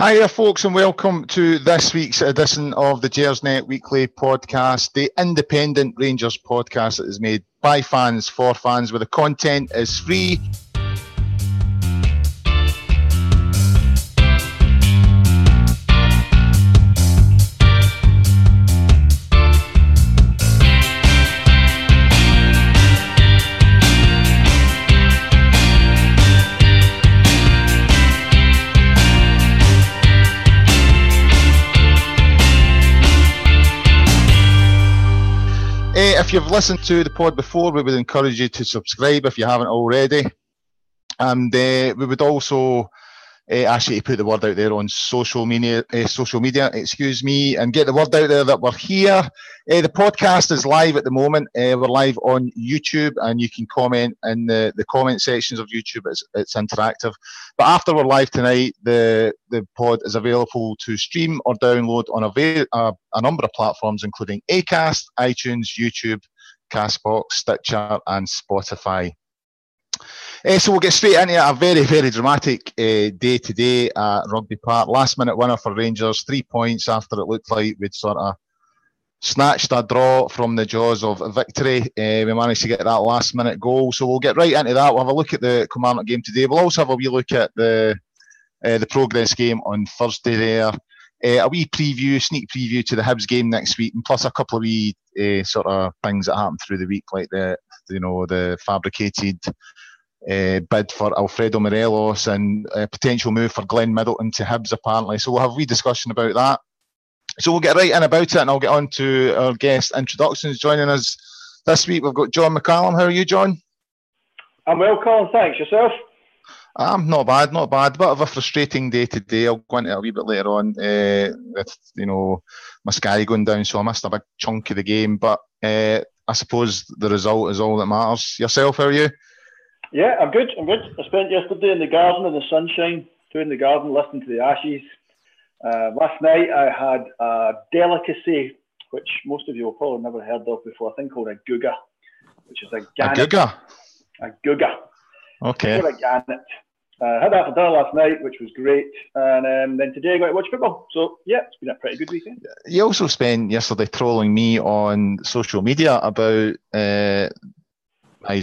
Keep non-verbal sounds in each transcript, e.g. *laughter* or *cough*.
Hiya, folks, and welcome to this week's edition of the Gersnet Weekly Podcast, the independent Rangers podcast that is made by fans for fans, where the content is free if you've listened to the pod before, we would encourage you to subscribe if you haven't already. And uh, we would also uh, ask you to put the word out there on social media, uh, social media, excuse me, and get the word out there that we're here. Uh, the podcast is live at the moment. Uh, we're live on YouTube, and you can comment in the, the comment sections of YouTube. It's, it's interactive. But after we're live tonight, the the pod is available to stream or download on a, uh, a number of platforms, including Acast, iTunes, YouTube, Castbox, Stitcher, and Spotify. Uh, so we'll get straight into a very, very dramatic uh, day today at Rugby Park. Last minute winner for Rangers, three points after it looked like we'd sort of snatched a draw from the jaws of victory. Uh, we managed to get that last minute goal. So we'll get right into that. We'll have a look at the Kilmarnock game today. We'll also have a wee look at the the progress game on Thursday there. A wee preview, sneak preview to the Hibs game next week, and plus a couple of wee sort of things that happened through the week, like the you know the fabricated uh, bid for Alfredo Morelos and a potential move for Glenn Middleton to Hibs, apparently. So we'll have a wee discussion about that. So we'll get right in about it and I'll get on to our guest introductions. Joining us this week, we've got John McCallum. How are you, John? I'm well, Colin. Thanks. Yourself? I'm not bad, not bad. Bit of a frustrating day today. I'll go into it a wee bit later on uh, with, you know, my Sky going down, so I missed a big chunk of the game. But uh, I suppose the result is all that matters. Yourself, how are you? Yeah, I'm good. I'm good. I spent yesterday in the garden in the sunshine, doing the garden, listening to the ashes. Uh, last night I had a delicacy which most of you will probably never heard of before. I think called a guga, which is a gannet. A guga. A guga. Okay. A gannet. Uh, I had that for dinner last night, which was great, and um, then today I got to watch football. So yeah, it's been a pretty good weekend. You also spent yesterday trolling me on social media about uh, my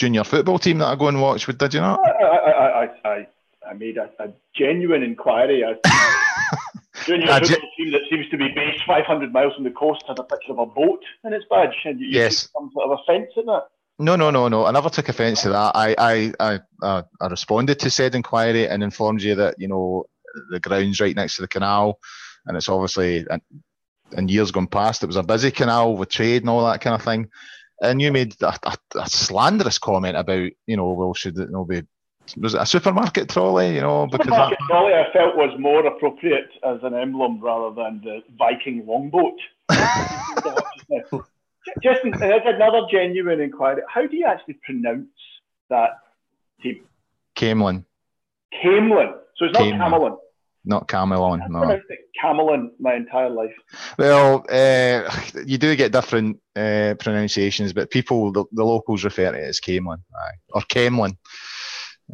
junior football team that I go and watch with, did you not? I, I, I, I, I made a, a genuine inquiry. A *laughs* junior football team that seems to be based 500 miles from the coast has a picture of a boat in its badge. And you, yes. some sort of offence in that. No, no, no, no. I never took offence to that. I, I, I, I, I responded to said inquiry and informed you that you know the ground's right next to the canal, and it's obviously in years gone past it was a busy canal with trade and all that kind of thing and you made a, a, a, slanderous comment about, you know, well, should it you know, be was it a supermarket trolley? You know, because supermarket that... trolley I felt was more appropriate as an emblem rather than the Viking longboat. *laughs* Just there's another genuine inquiry. How do you actually pronounce that team? Camelin. Camelin. So it's not Camelin not Camelon. No. Camelon my entire life. Well, uh, you do get different uh, pronunciations, but people, the, the, locals refer to it as Camelon, aye, or Camelon.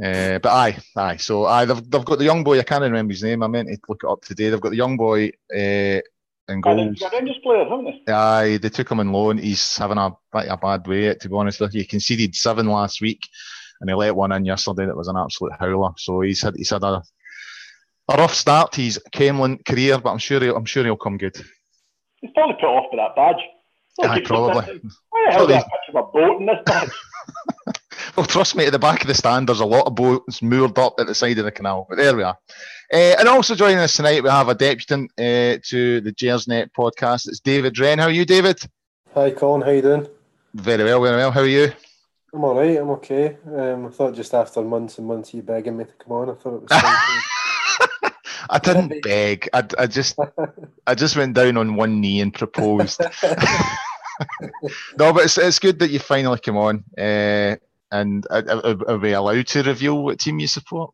Uh, but aye, aye. So aye, they've, they've got the young boy. I can't remember his name. I meant to look it up today. They've got the young boy uh, in goals. Rangers players, haven't they? Aye, they took him on loan. He's having a a bad way. To be honest with you, he conceded seven last week, and he let one in yesterday that was an absolute howler. So he's had he's had a a rough start to his Camelin career, but I'm sure he'll, I'm sure he'll come good. He's probably put off by that badge. Yeah, probably. Why the hell is that picture of a boat in this badge? *laughs* well, trust me, at the back of the stand, there's a lot of boats moored up at the side of the canal. But there we are. Uh, and also joining us tonight, we have a debutant uh, to the Gersnet podcast. It's David Wren. How are you, David? Hi, Colin. How you doing? Very well, very well. How are you? I'm all right. I'm okay. Um, I thought just after months and months of you begging me to come on, I thought it was. *laughs* I didn't beg. I, I just I just went down on one knee and proposed. *laughs* *laughs* no, but it's, it's good that you finally come on. Uh, and are, are, we allowed to reveal what team you support?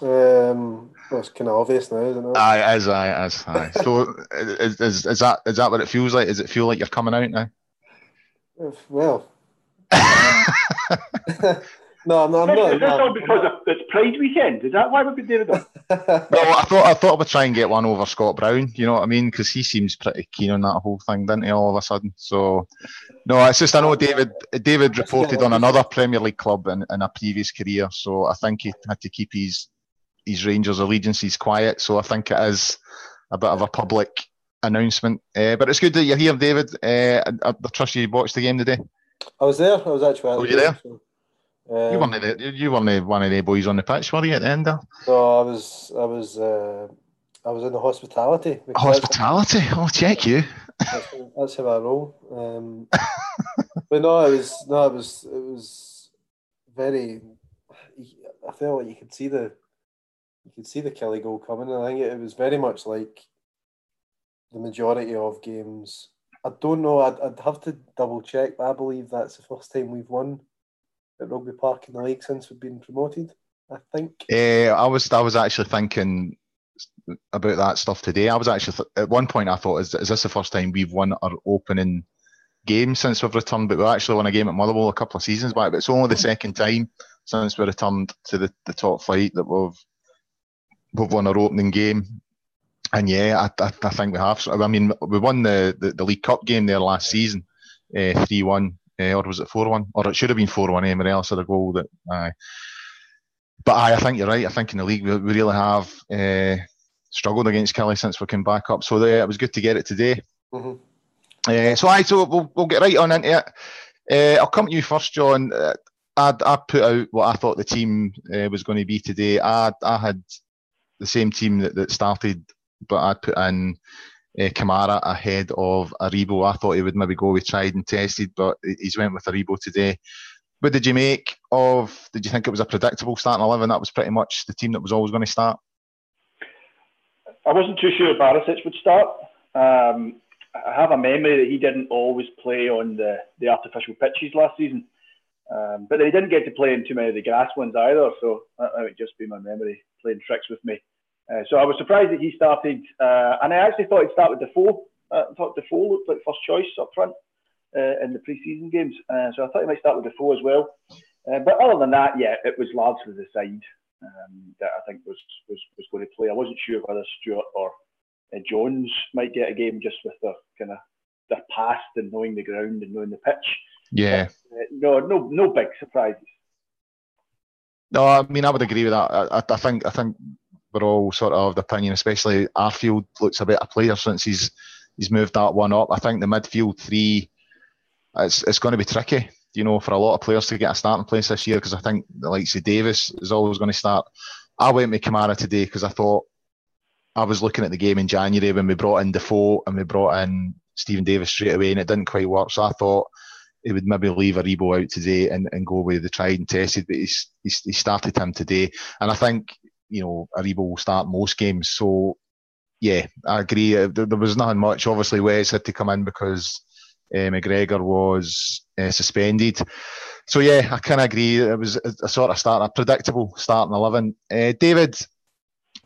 Um, well, it's kind of obvious now, isn't it? Aye, as I as aye. So *laughs* is, is, is that is that what it feels like? Does it feel like you're coming out now? Well. no, I'm not. I'm not, not because it's Pride weekend? Is that why we've been David on? well, I thought I thought I would try and get one over Scott Brown. You know what I mean? Because he seems pretty keen on that whole thing, didn't he? All of a sudden. So, no, it's just I know David. David reported on another Premier League club in, in a previous career, so I think he had to keep his his Rangers allegiances quiet. So I think it is a bit of a public announcement. Uh, but it's good that you're here, David. Uh, I, I trust you watched the game today. I was there. I was actually. Oh, were you there? So, um, you weren't the, you weren't one of the boys on the pitch, were you at the end there? No, I was. I was. Uh, I was in the hospitality. Hospitality? Oh, check you. That's, that's how I roll. Um, *laughs* but no, it was no, it was it was very. I felt like you could see the, you could see the Killie goal coming, and I think it, it was very much like the majority of games. I don't know. I'd, I'd have to double check, but I believe that's the first time we've won at Rugby Park in the league since we've been promoted. I think. Uh, I was I was actually thinking about that stuff today. I was actually th- at one point I thought, is, is this the first time we've won our opening game since we've returned? But we actually won a game at Motherwell a couple of seasons back. But it's only the second time since we returned to the, the top flight that we've we've won our opening game. And yeah, I, I, I think we have. I mean, we won the, the, the League Cup game there last season, uh, three uh, one, uh, or was it four one? Or it should have been four one. Emery else had a goal that. Uh, but I, I think you're right. I think in the league we, we really have uh, struggled against Killie since we came back up. So there, it was good to get it today. Mm-hmm. Uh, so I so we'll, we'll get right on into it. Uh, I'll come to you first, John. Uh, I I put out what I thought the team uh, was going to be today. I I had the same team that, that started, but I put in uh, Kamara ahead of Aribo. I thought he would maybe go with tried and tested, but he's went with Aribo today. What did you make of? Did you think it was a predictable starting eleven? That was pretty much the team that was always going to start. I wasn't too sure Barisic would start. Um, I have a memory that he didn't always play on the, the artificial pitches last season, um, but he didn't get to play in too many of the grass ones either. So that, that would just be my memory playing tricks with me. Uh, so I was surprised that he started, uh, and I actually thought he'd start with Defoe. Uh, I thought Defoe looked like first choice up front uh, in the pre-season games, uh, so I thought he might start with Defoe as well. But other than that, yeah, it was largely the side um, that I think was, was was going to play. I wasn't sure whether Stewart or Jones might get a game just with their kind of their past and knowing the ground and knowing the pitch. Yeah. But, no, no, no big surprises. No, I mean I would agree with that. I, I think I think we're all sort of the opinion, especially Arfield looks a better player since he's he's moved that one up. I think the midfield three, it's it's going to be tricky, you know, for a lot of players to get a starting place this year because I think the likes of Davis is always going to start. I went with Kamara today because I thought I was looking at the game in January when we brought in Defoe and we brought in Steven Davis straight away and it didn't quite work. So I thought he would maybe leave Aribo out today and, and go with the tried and tested, but he's, he's, he started him today. And I think you know, Aribo will start most games. So, yeah, I agree. Uh, there, there was nothing much. Obviously, Wes had to come in because uh, McGregor was uh, suspended. So, yeah, I kind of agree. It was a, a, sort of start, a predictable starting 11. Uh, David,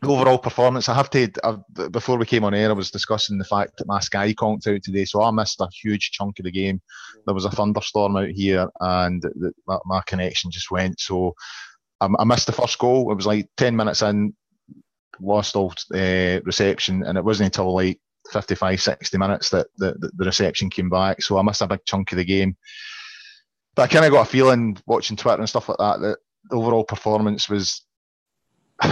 overall performance, I have to, I've, before we came on air, I was discussing the fact that my Sky conked out today, so I missed a huge chunk of the game. There was a thunderstorm out here and the, my, my connection just went. So I, I missed the first goal. It was like 10 minutes in, lost all uh, reception, and it wasn't until like 55, 60 minutes that the, the reception came back. So I missed a big chunk of the game. But I kind of got a feeling watching Twitter and stuff like that that the overall performance was. *sighs*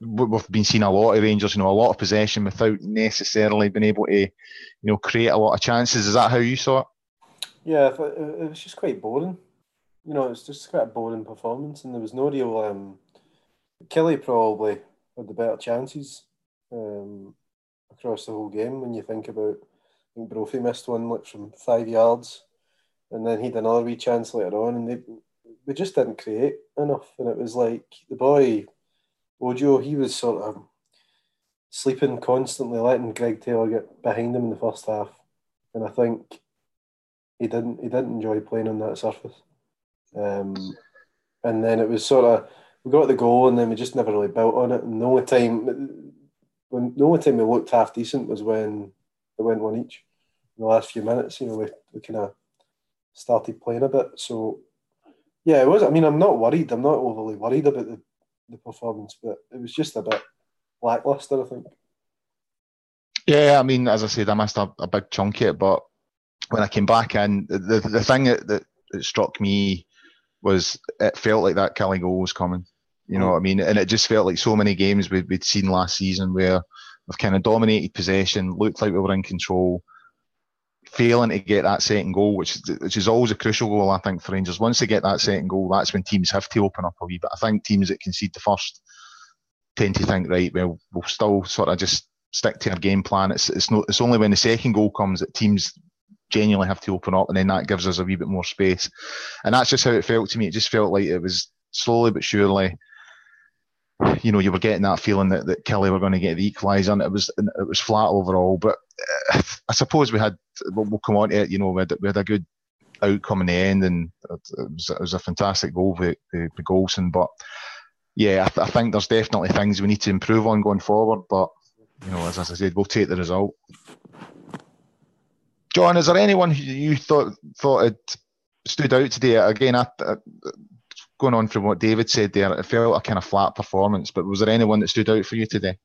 we've been seeing a lot of Rangers, you know, a lot of possession without necessarily being able to, you know, create a lot of chances. Is that how you saw it? Yeah, it was just quite boring you know, it's just quite a boring performance, and there was no real. Um, Killie probably had the better chances um, across the whole game when you think about. I think Brophy missed one like from five yards, and then he had another wee chance later on, and they we just didn't create enough. And it was like the boy Ojo, he was sort of sleeping constantly, letting Greg Taylor get behind him in the first half, and I think he didn't he didn't enjoy playing on that surface. Um, and then it was sort of we got the goal, and then we just never really built on it. And the only time when the only time we looked half decent was when they went one each in the last few minutes. You know, we, we kind of started playing a bit. So Yeah, it was. I mean, I'm not worried. I'm not overly worried about the, the performance, but it was just a bit lackluster, I think. Yeah, I mean, as I said, I missed a, a big chunk of it, but when I came back in, the the, the thing that, that, that struck me was it felt like that killing goal was coming. You know mm. what I mean? And it just felt like so many games we'd, we'd seen last season where we've kind of dominated possession, looked like we were in control, failing to get that second goal, which which is always a crucial goal, I think, for Rangers. Once they get that second goal, that's when teams have to open up a wee bit. I think teams that concede the first tend to think, right, well, we'll still sort of just stick to our game plan. It's it's not it's only when the second goal comes that teams genuinely have to open up, and then that gives us a wee bit more space. And that's just how it felt to me. It just felt like it was slowly but surely. You know, you were getting that feeling that, that Killie were going to get the equaliser, and it was it was flat overall. But uh, I suppose we had we'll, come on to it. You know, we had, we had a good outcome in the end, and it was, it was a fantastic goal for, for, for Goldson. But yeah, I, th- I, think there's definitely things we need to improve on going forward. But you know, as, as I said, we'll take the result. John, is there anyone you thought thought had stood out today? Again, I, I, going on from what David said there, it felt a kind of flat performance. But was there anyone that stood out for you today?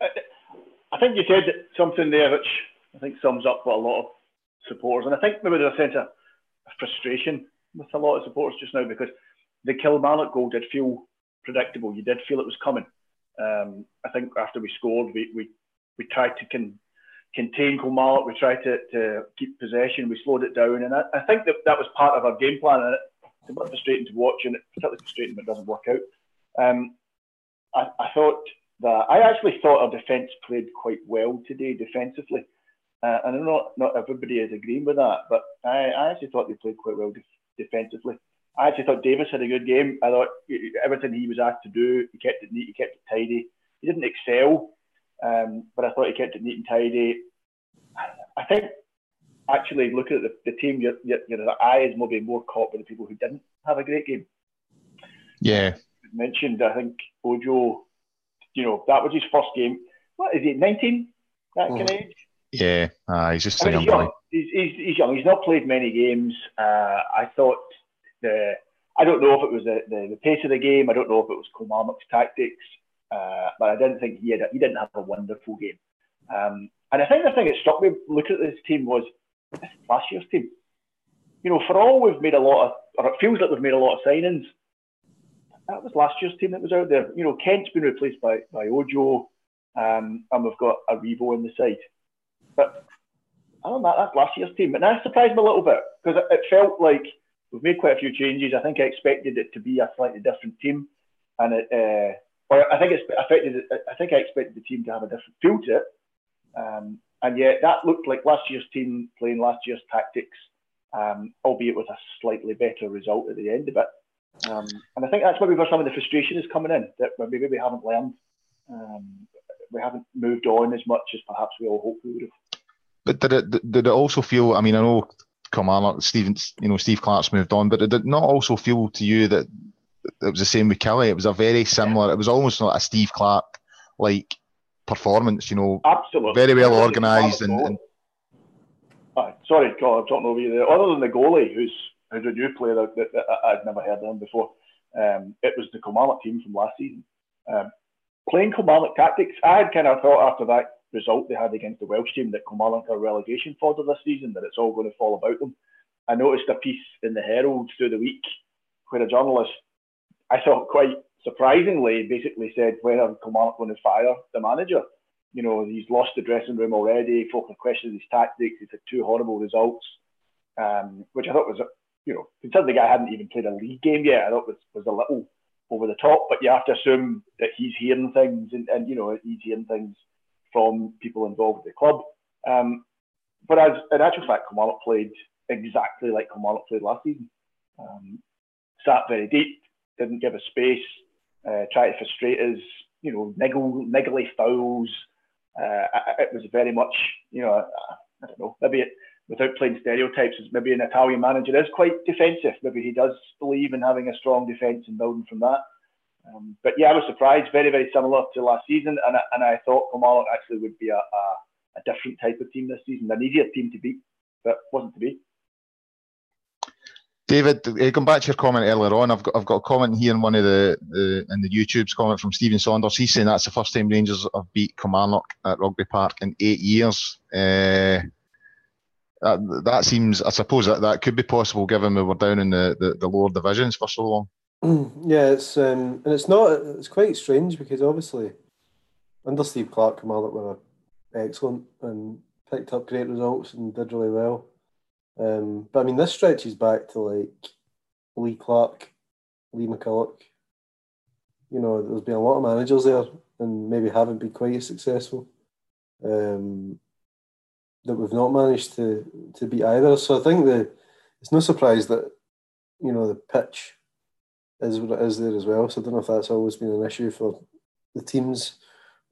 I think you said something there which I think sums up what a lot of supporters, and I think maybe there's a sense of frustration with a lot of supporters just now because the Kilmarnock goal did feel predictable. You did feel it was coming. Um, I think after we scored, we, we, we tried to con, contain Kilmarnock. We tried to, to keep possession. We slowed it down, and I, I think that that was part of our game plan. And it's a bit frustrating to watch, and it's particularly frustrating when it doesn't work out. Um, I, I thought that I actually thought our defence played quite well today defensively. Uh, and I know not, not everybody is agreeing with that, but I, I actually thought they played quite well def- defensively. I actually thought Davis had a good game. I thought everything he was asked to do, he kept it neat, he kept it tidy. He didn't excel, um, but I thought he kept it neat and tidy. I think actually looking at the, the team, your, your, your eye is maybe more caught by the people who didn't have a great game. Yeah. Mentioned, I think Ojo, you know, that was his first game. What is he, 19? That kind of age? Yeah, uh, he's just I mean, a young, he's, he's, he's, young. He's not played many games. Uh, I thought the I don't know if it was the, the, the, pace of the game. I don't know if it was Kilmarnock's tactics, uh, but I didn't think he had. A, he didn't have a wonderful game. Um, and I think the thing that struck me looking at this team was this last year's team. You know, for all we've made a lot of, or it feels like we've made a lot of signings. That was last year's team that was out there. You know, Kent's been replaced by by Ojo, um, and we've got Aribo in the side. But I don't know, that's last year's team. And that surprised me a little bit because it, it felt like we've made quite a few changes. I think I expected it to be a slightly different team, and it, uh, or I think it's affected. I think I expected the team to have a different feel to it, um, and yet that looked like last year's team playing last year's tactics, um, albeit with a slightly better result at the end of it. Um, and I think that's maybe where some of the frustration is coming in that maybe we haven't learned, um, we haven't moved on as much as perhaps we all hoped we would have. But did it did it also feel? I mean, I know Kilmarnock, Stephen, you know, Steve Clarke's moved on, but did it not also feel to you that it was the same with Killie? It was a very similar. It was almost like a Steve Clarke like performance. You know, absolutely very well organised and. and uh, sorry, God, I'm talking over you there. Other than the goalie, who's who's a new player that, that, that I'd never heard of him before, um, it was the Kilmarnock team from last season. Um, playing Kilmarnock tactics, I had kind of thought after that result they had against the Welsh team that Kilmarnock are relegation fodder this season, that it's all going to fall about them. I noticed a piece in the Herald through the week where a journalist, I thought quite surprisingly, basically said, when are Kilmarnock going to fire the manager? You know, he's lost the dressing room already. Folk are questioning his tactics. He's had two horrible results, um, which I thought was, you know, considering the guy hadn't even played a league game yet, I thought was, was a little over the top. But you have to assume that he's hearing things and, and you know, he's hearing things from people involved with the club. Um, but as in actual fact, Kilmarnock played exactly like Kilmarnock played last season. Um, sat very deep, didn't give us space, uh, tried to frustrate us, you know, niggle, niggly fouls. Uh, it was very much, you know, I don't know, maybe it, without playing stereotypes, maybe an Italian manager is quite defensive. Maybe he does believe in having a strong defence and building from that. Um, but yeah, I was surprised. Very, very similar to last season, and I, and I thought Kilmarnock actually would be a, a, a different type of team this season, an easier team to beat, but wasn't to be. David, uh, going back to your comment earlier on, I've got I've got a comment here in one of the, the in the YouTube's comment from Stephen Saunders. He's saying that's the first time Rangers have beat Kilmarnock at Rugby Park in eight years. Uh, that, that seems, I suppose, that, that could be possible given we were down in the, the, the lower divisions for so long. Yeah, it's um, and it's not. It's quite strange because obviously under Steve Clarke, Kilmarnock were excellent and picked up great results and did really well. Um, but I mean, this stretches back to like Lee Clark, Lee McCulloch. You know, there's been a lot of managers there and maybe haven't been quite as successful. Um, that we've not managed to to beat either. So I think that it's no surprise that you know the pitch is what it is there as well. So I don't know if that's always been an issue for the teams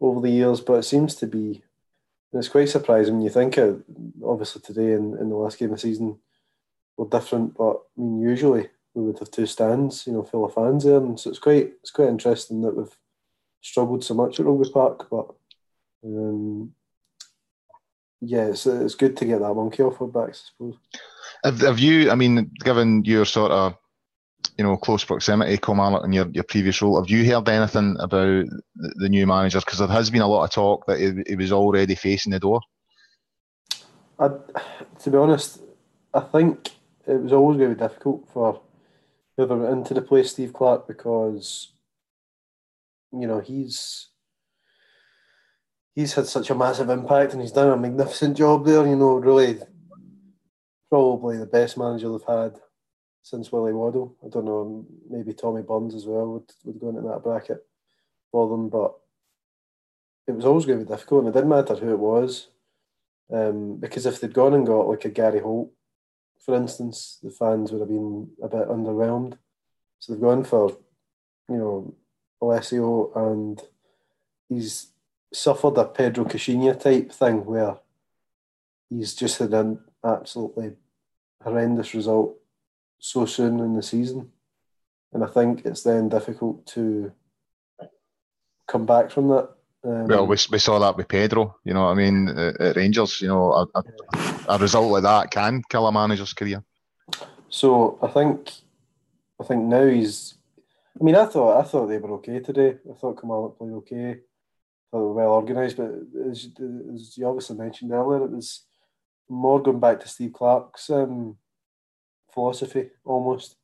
over the years, but it seems to be. It's quite surprising when you think of obviously today in, in the last game of the season, we're different, but I mean usually we would have two stands, you know, full of fans there, and so it's quite it's quite interesting that we've struggled so much at Rugby Park, but um, yeah, it's, it's good to get that monkey off our backs, I suppose. Have, have you, I mean, given your sort of, you know, close proximity, Kilmarnock, and your, your previous role, have you heard anything about the, the new manager? Because there has been a lot of talk that he, he was already facing the door. I, to be honest, I think it was always going to be difficult for whoever went into the place, Steve Clarke, because you know he's he's had such a massive impact and he's done a magnificent job there. You know, really, probably the best manager they've had since Willie Waddell. I don't know, maybe Tommy Burns as well would, would go into that bracket for them, but it was always going to be difficult and it didn't matter who it was. Um, because if they'd gone and got like a Gary Holt, for instance, the fans would have been a bit underwhelmed. So they've gone for, you know, Alessio and he's suffered a Pedro Caixinha type thing where he's just had an absolutely horrendous result so soon in the season. And I think it's then difficult to come back from that. Um, well, we, we saw that with Pedro, you know what I mean, at, at Rangers, you know, a, a, a, result like that can kill a manager's career. So I think, I think now he's. I mean, I thought I thought they were okay today. I thought Kilmarnock played okay thought they were well organised. But as, as, you obviously mentioned earlier, it was more going back to Steve Clarke's um, philosophy almost.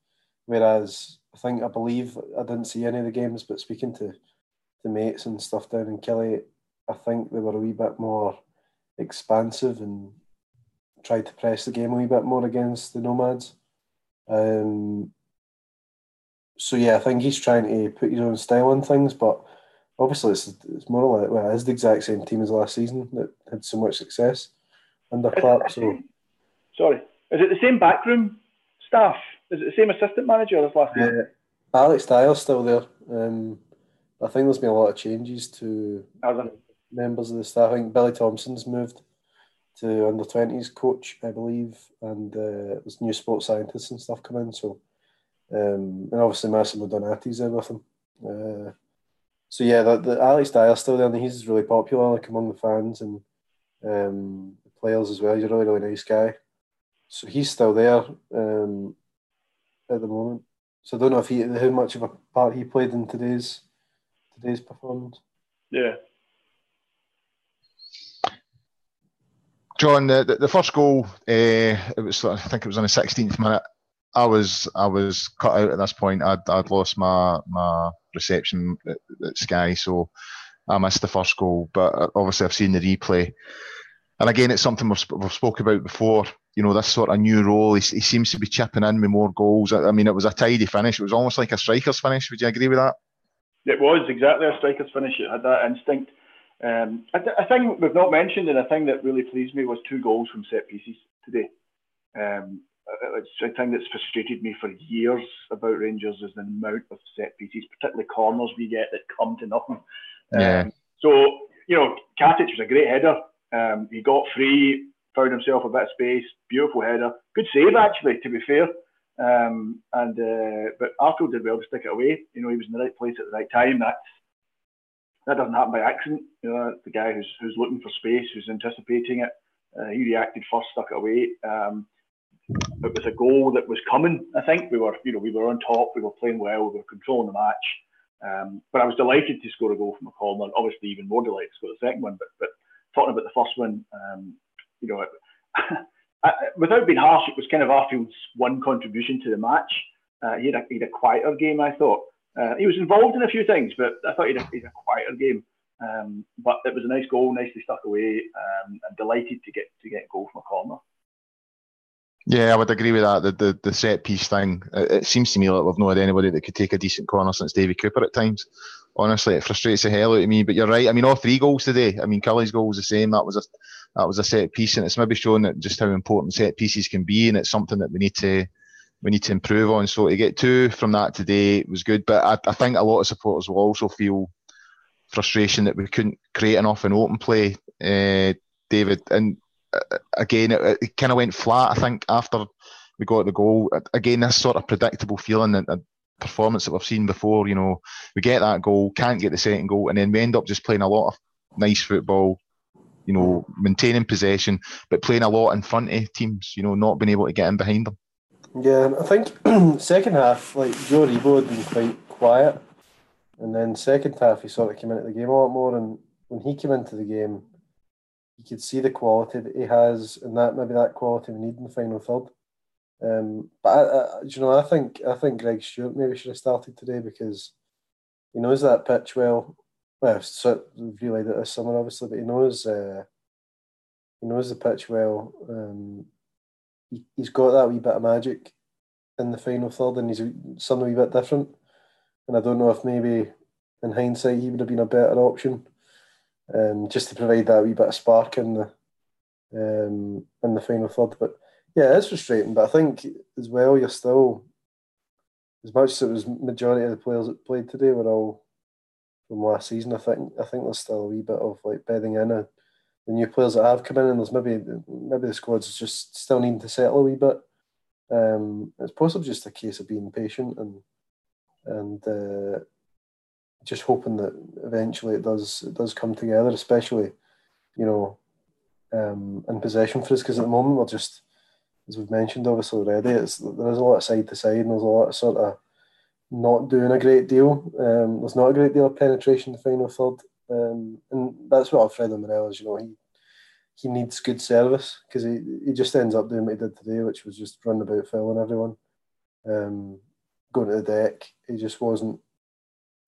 Whereas I think I believe I didn't see any of the games, but speaking to the mates and stuff down in Killie, I think they were a wee bit more expansive and tried to press the game a wee bit more against the Nomads. Um, so yeah, I think he's trying to put his own style on things, but obviously it's, it's more or less well, it's the exact same team as last season that had so much success under Clarke. So sorry, is it the same backroom staff? Is it the same assistant manager as last year? Uh, Alex Dyer's still there. Um, I think there's been a lot of changes to members of the staff. I think Billy Thompson's moved to under twenties coach, I believe, and uh, there's new sports scientists and stuff coming. So, um, and obviously Massimo Donati's there with him. Uh, so yeah, the, the Alex Dyer's still there, and he's really popular like among the fans and um, the players as well. He's a really really nice guy. So he's still there um, at the moment. So I don't know if he how much of a part he played in today's today's performance. Yeah. John, the, the, the first goal, uh, it was I think it was on the 16th minute. I was I was cut out at this point. I'd, I'd lost my my reception at, at Sky, so I missed the first goal. But uh, obviously, I've seen the replay, and again, it's something we've, we've spoke about before. You know, this sort of new role. He, he seems to be chipping in with more goals. I, I mean, it was a tidy finish. It was almost like a striker's finish. Would you agree with that? It was exactly a striker's finish. It had that instinct. Um, a, a thing we've not mentioned, and a thing that really pleased me was two goals from set pieces today. Um, it's a thing that's frustrated me for years about Rangers is the amount of set pieces, particularly corners we get that come to nothing. Yeah. Um, so, you know, Katic was a great header. Um, he got free, found himself a bit of space, beautiful header. Good save, actually, to be fair. Um, and uh, But Arco did well to stick it away. You know, he was in the right place at the right time. That's, that doesn't happen by accident. You know, the guy who's, who's looking for space, who's anticipating it, uh, he reacted first, stuck it away. Um, it was a goal that was coming. I think we were, you know, we were on top, we were playing well, we were controlling the match. Um, but I was delighted to score a goal from a corner. Obviously, even more delighted to score the second one. But but talking about the first one, um, you know, I, without being harsh, it was kind of Arfield's one contribution to the match. Uh, he, had a, he had a quieter game, I thought. Uh, he was involved in a few things, but I thought he had a, he had a quieter game. Um, but it was a nice goal, nicely stuck away, um, and delighted to get to get goal from a corner. Yeah, I would agree with that. The the, the set piece thing. It, it, seems to me like we've not had anybody that could take a decent corner since Davy Cooper at times. Honestly, it frustrates the hell out of me. But you're right. I mean, all three goals today. I mean, Killie's goal was the same. That was a that was a set piece, and it's maybe showing that just how important set pieces can be, and it's something that we need to we need to improve on. So to get two from that today was good, but I, I think a lot of supporters will also feel frustration that we couldn't create enough in open play, uh, David. And again, it, it kind of went flat. I think after we got the goal, again, this sort of predictable feeling and, performance that we've seen before. You know, we get that goal, can't get the second goal, and then we end up just playing a lot of nice football, you know, maintaining possession, but playing a lot in front of teams, you know, not being able to get in behind them. Yeah, I think *clears throat* second half, like Joe Aribo had been quite quiet, and then second half he sort of came into the game a lot more. And when he came into the game, you could see the quality that he has, and that maybe that quality we need in the final third. Um, but I, I, you know, I think I think Greg Stewart maybe should have started today because he knows that pitch well, well, so relayed it this summer, obviously, but he knows uh, he knows the pitch well. Um, he, has got that wee bit of magic in the final third, and he's something a wee bit different. And I don't know if maybe in hindsight he would have been a better option, um, just to provide that wee bit of spark in the um, in the final third. But yeah, it's frustrating. But I think as well, you're still as much as it was majority of the players that played today were all from last season. I think I think there's still a wee bit of like bedding in a, the new players that have come in, and there's maybe maybe the squad's just still needing to settle a wee bit. Um, it's possibly just a case of being patient and and uh, just hoping that eventually it does it does come together, especially you know um, in possession for us because at the moment we're just as we've mentioned obviously already, it's there is a lot of side to side and there's a lot of sort of not doing a great deal. Um, there's not a great deal of penetration in the final third, um, and that's what Alfredo Morelos, you know, he he needs good service because he, he just ends up doing what he did today, which was just run about fouling everyone, um, going to the deck. He just wasn't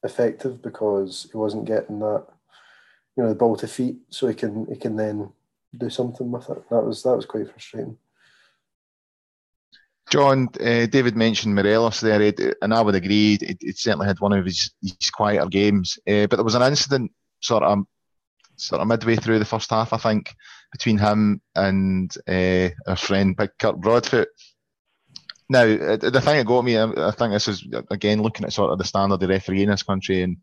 effective because he wasn't getting that, you know, the ball to feet, so he can he can then do something with it. That was that was quite frustrating. John, uh, David mentioned Morelos there, and I would agree. It, it certainly had one of his, his quieter games, uh, but there was an incident sort of sort of midway through the first half, I think, between him and uh, our friend Big Kirk Broadfoot. Now, uh, the thing that got me, um, I think this is again looking at sort of the standard of referee in this country, and,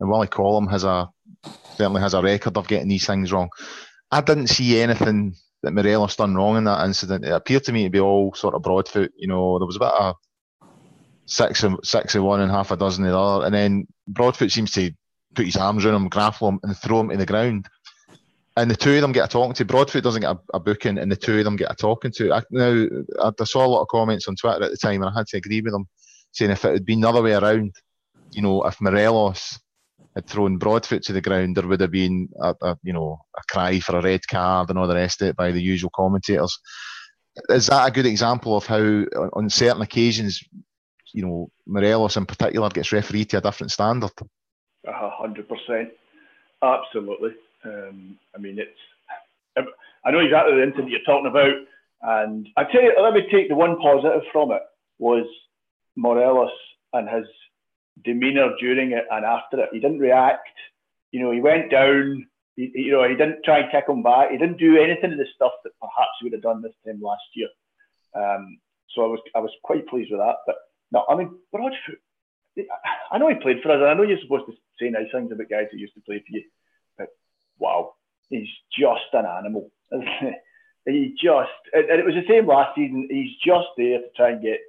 and Willie Collum has a certainly has a record of getting these things wrong. I didn't see anything that Morelos done wrong in that incident. It appeared to me to be all sort of broadfoot. You know, there was about a six and six and one and half a dozen of the other, and then Broadfoot seems to put his arms around him, grapple him, and throw him to the ground. And the two of them get a talking to. Broadfoot doesn't get a, a booking, and the two of them get a talking to. I, now, I, I saw a lot of comments on Twitter at the time, and I had to agree with them, saying if it had been the other way around, you know, if Morelos had thrown Broadfoot to the ground, there would have been a, a, you know a cry for a red card and all the rest of it by the usual commentators. Is that a good example of how, on certain occasions, you know, Morelos in particular gets refereed to a different standard? A hundred percent, absolutely. Um, I mean, it's. I know exactly the incident you're talking about, and I tell you, let me take the one positive from it was Morelos and his demeanour during it and after it. He didn't react. You know, he went down. He, you know, he didn't try and kick him back. He didn't do anything of the stuff that perhaps he would have done this time last year. Um, so I was I was quite pleased with that. But no, I mean Broadfoot. I know he played for us, and I know you're supposed to say nice things about guys who used to play for you. Wow, he's just an animal. *laughs* he just, and it was the same last season. He's just there to try and get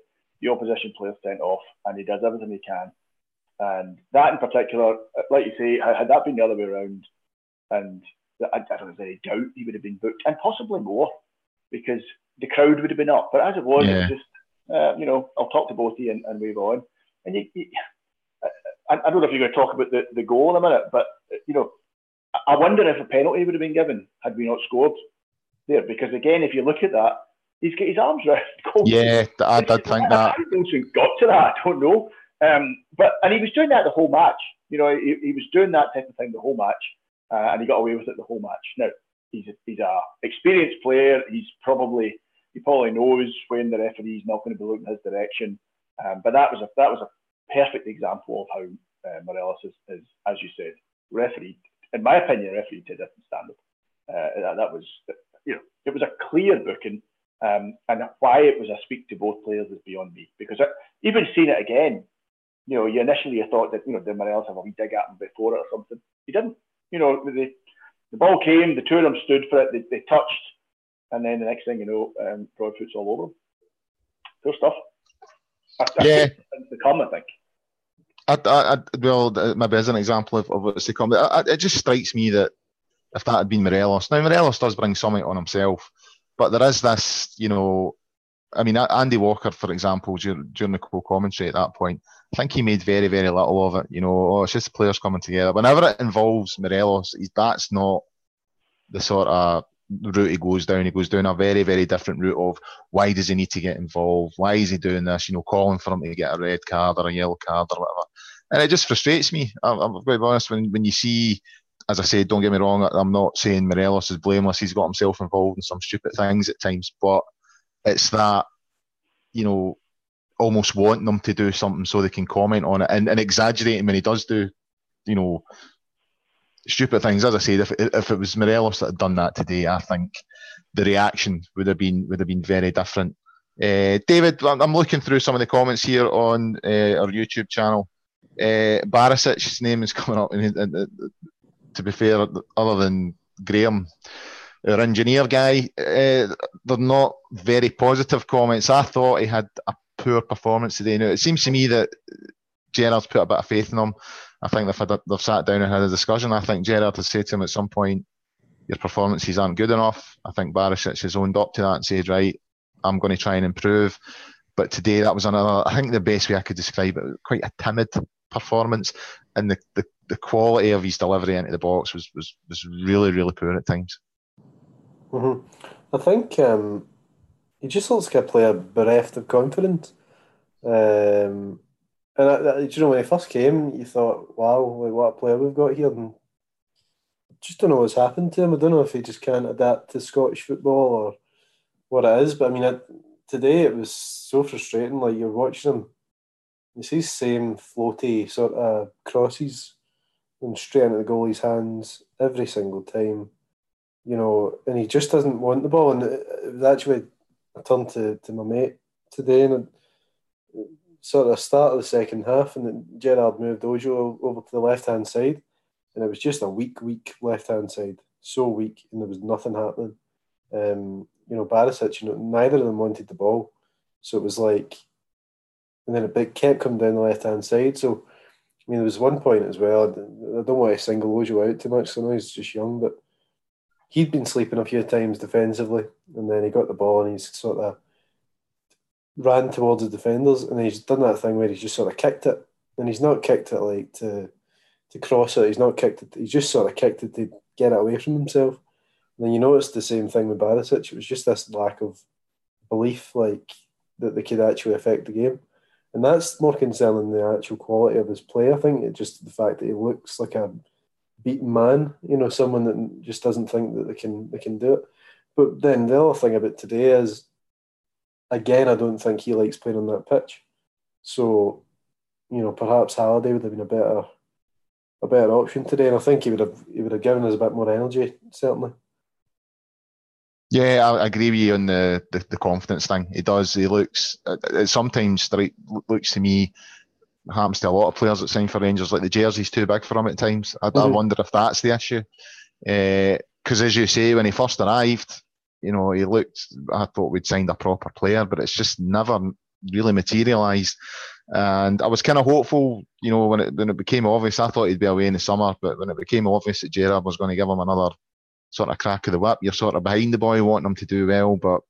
the opposition players sent off, and he does everything he can. And that in particular, like you say, had that been the other way around, and I, I don't have any doubt he would have been booked, and possibly more. because the crowd would have been up. But as it was, yeah. it was just uh, you know, I'll talk to both of you and, and move on. And you, you, I, I, don't know if you're going to talk about the, the goal in a minute, but you know, I wonder if a penalty would have been given had we not scored there. Because again, if you look at that, he's got his arms *laughs* around. Yeah, I did think that. How Goldson got to that, I don't know. Um, but and he was doing that the whole match. You know, he, he was doing that type of thing the whole match, uh, and he got away with it the whole match. Now he's a, he's a experienced player. He's probably he probably knows when the referee's not going to be looking his direction. Um, but that was a that was a perfect example of how uh, Morelos is, is, as you said, referee. In my opinion, referee to a different standard. Uh, that, that was you know it was a clear booking. Um, and why it was a speak to both players is beyond me. Because I, even seeing it again, you know, you initially you thought that you know did Morelos have a wee dig at him before it or something. He didn't. You know, the the ball came, the two of them stood for it, they, they touched, and then the next thing you know, um, Broadfoot's all over. Good stuff. yeah. To come, I think. I, I, well, maybe as an example of, of what's to come, I, it just strikes me that if that had been Morelos, now Morelos does bring something on himself, but there is this, you know, I mean, Andy Walker, for example, during, the co-commentary at that point, I think he made very, very little of it. You know, oh, it's just players coming together. Whenever it involves Morelos, that's not the sort of route he goes down. He goes down a very, very different route of why does he need to get involved? Why is he doing this? You know, calling for him to get a red card or a yellow card or whatever. And it just frustrates me. I'm, I'm going to be honest, when, when you see, as I said, don't get me wrong, I'm not saying Morelos is blameless. He's got himself involved in some stupid things at times, but it's that, you know, almost wanting them to do something so they can comment on it and, and exaggerating when he does do, you know, stupid things. As I said, if if it was Morelos that had done that today, I think the reaction would have been would have been very different. Uh, David, I'm looking through some of the comments here on uh, our YouTube channel. Uh, Barisic's name is *laughs* coming up, and, to be fair, other than Graham, our engineer guy, uh, they're not very positive comments. I thought he had a poor performance today. Now it seems to me that Gerrard's put a bit of faith in him. I think they've a, they've sat down and had a discussion. I think Gerrard has said to him at some point, "Your performances aren't good enough." I think Barisic has owned up to that and said, "Right, I'm going to try and improve." But today, that was another. I think the best way I could describe it, quite a timid performance, and the, the, the quality of his delivery into the box was was, was really really poor at times. Mm-hmm. I think um, he just looks like a player bereft of confidence. Um, and I, I, you know, when he first came, you thought, "Wow, like what a player we've got here." And just don't know what's happened to him. I don't know if he just can't adapt to Scottish football or what it is. But I mean, it, today it was so frustrating. Like you're watching him, it's these same floaty sort of crosses and straight into the goalie's hands every single time. You know, and he just doesn't want the ball. And it was actually I turned to, to my mate today and sort of start of the second half, and then Gerrard moved Ojo over to the left hand side, and it was just a weak, weak left hand side, so weak, and there was nothing happening. Um, you know, Barisic, you know, neither of them wanted the ball, so it was like, and then it kept coming down the left hand side. So, I mean, there was one point as well. I don't want to single Ojo out too much, so I know he's just young, but he'd been sleeping a few times defensively, and then he got the ball and he's sort of ran towards the defenders, and he's done that thing where he's just sort of kicked it, and he's not kicked it like to to cross it. He's not kicked it. He's just sort of kicked it to get it away from himself. And then you notice the same thing with Barisic. It was just this lack of belief, like that they could actually affect the game, and that's more concerning the actual quality of his play. I think it's just the fact that he looks like a beaten man. You know, someone that just doesn't think that they can they can do it. But then the other thing about today is again, I don't think he likes playing on that pitch. So, you know, perhaps Halliday would have been a better a better option today, and I think he would have he would have given us a bit more energy, certainly. Yeah, I agree with you on the, the, the confidence thing. He does. He looks. It sometimes looks to me happens to a lot of players that sign for Rangers. Like the jersey's too big for him at times. I, mm-hmm. I wonder if that's the issue. Because uh, as you say, when he first arrived, you know, he looked, I thought we'd signed a proper player, but it's just never really materialised. And I was kind of hopeful, you know, when it when it became obvious, I thought he'd be away in the summer, but when it became obvious that Gerrard was going to give him another sort of crack of the whip. You're sort of behind the boy, wanting him to do well, but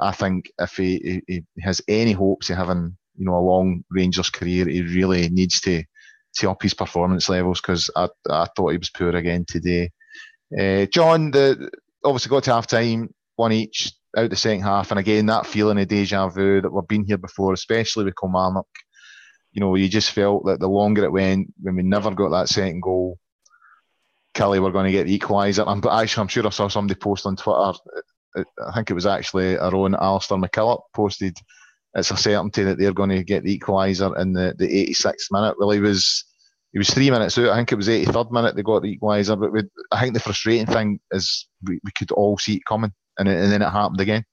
I think if he, he, he has any hopes of having you know a long Rangers career, he really needs to to up his performance levels because I, I thought he was poor again today. Uh, John, the obviously got to half time, one each out the second half, and again that feeling of deja vu that we've been here before, especially with Kilmarnock. You know, you just felt that the longer it went, when we never got that second goal, Killie were going to get the equaliser. I'm actually, I'm sure I saw somebody post on Twitter. Uh, I think it was actually our own Alistair McKillop posted. It's a certainty that they're going to get the equaliser in the, the 86th minute. Well, he was he was three minutes out. I think it was 83rd minute they got the equaliser. But I think the frustrating thing is we, we could all see it coming, and, and then it happened again.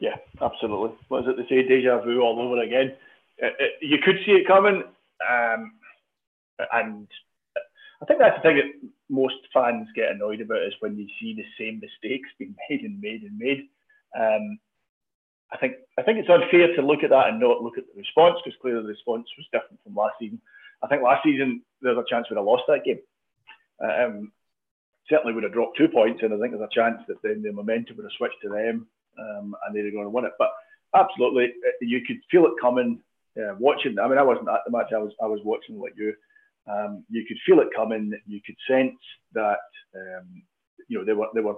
Yeah, absolutely. What is it? They say deja vu all over again. It, it, you could see it coming, um, and I think that's the thing that most fans get annoyed about is when you see the same mistakes being made and made and made. Um, I think I think it's unfair to look at that and not look at the response because clearly the response was different from last season. I think last season there's a chance we'd have lost that game. Um, certainly would have dropped two points, and I think there's a chance that then the momentum would have switched to them, um, and they'd have gone and won it. But absolutely, uh, you could feel it coming. Uh, watching, I mean, I wasn't at the match. I was I was watching like you. Um, you could feel it coming. You could sense that um, you know they were they were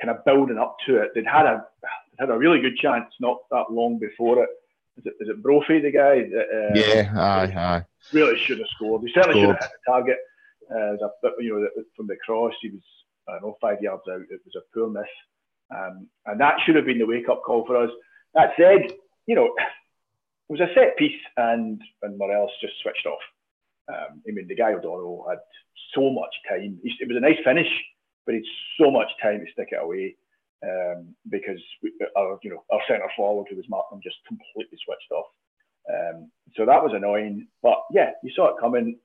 kind of building up to it. They'd had a they'd had a really good chance not that long before it. Is it, is it Brophy, the guy? That, uh, yeah, aye, aye. Really should have scored. He certainly scored. should have hit the target. Uh, a, you know, from the cross, he was I don't know five yards out. It was a poor miss, um, and that should have been the wake up call for us. That said, you know, it was a set piece, and and Morelos just switched off. Um, I mean, the guy O'Donnell had so much time. It was a nice finish, but he'd so much time to stick it away um, because we, our, you know, our centre forward who was Martin just completely switched off. Um, so that was annoying. But yeah, you saw it coming.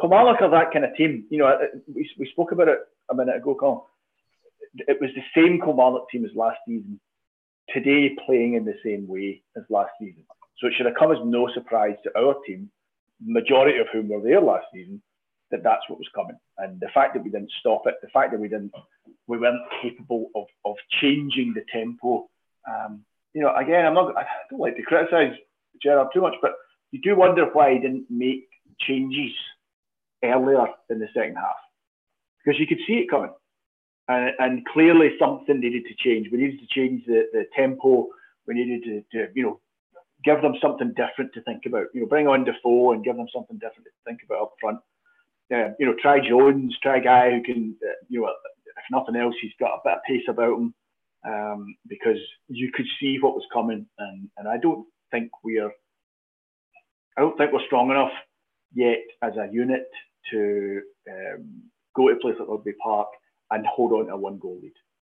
Kilmarnock are that kind of team. You know, we, we spoke about it a minute ago, Colin. It was the same Kilmarnock team as last season, today playing in the same way as last season. So it should have come as no surprise to our team majority of whom were there last season, that that's what was coming. And the fact that we didn't stop it, the fact that we didn't, we weren't capable of, of changing the tempo. Um, you know, again, I'm not, I don't like to criticise Gerrard too much, but you do wonder why he didn't make changes earlier in the second half because you could see it coming. And, and clearly something needed to change. We needed to change the, the tempo. We needed to, to, you know, give them something different to think about. You know, bring on Defoe and give them something different to think about up front. Uh, you know, try Jones, try a guy who can, uh, you know, if nothing else, he's got a bit of pace about him um, because you could see what was coming, and and I don't think we're, I don't think we're strong enough yet as a unit to um, go to a place like Rugby Park and hold on to a one goal lead.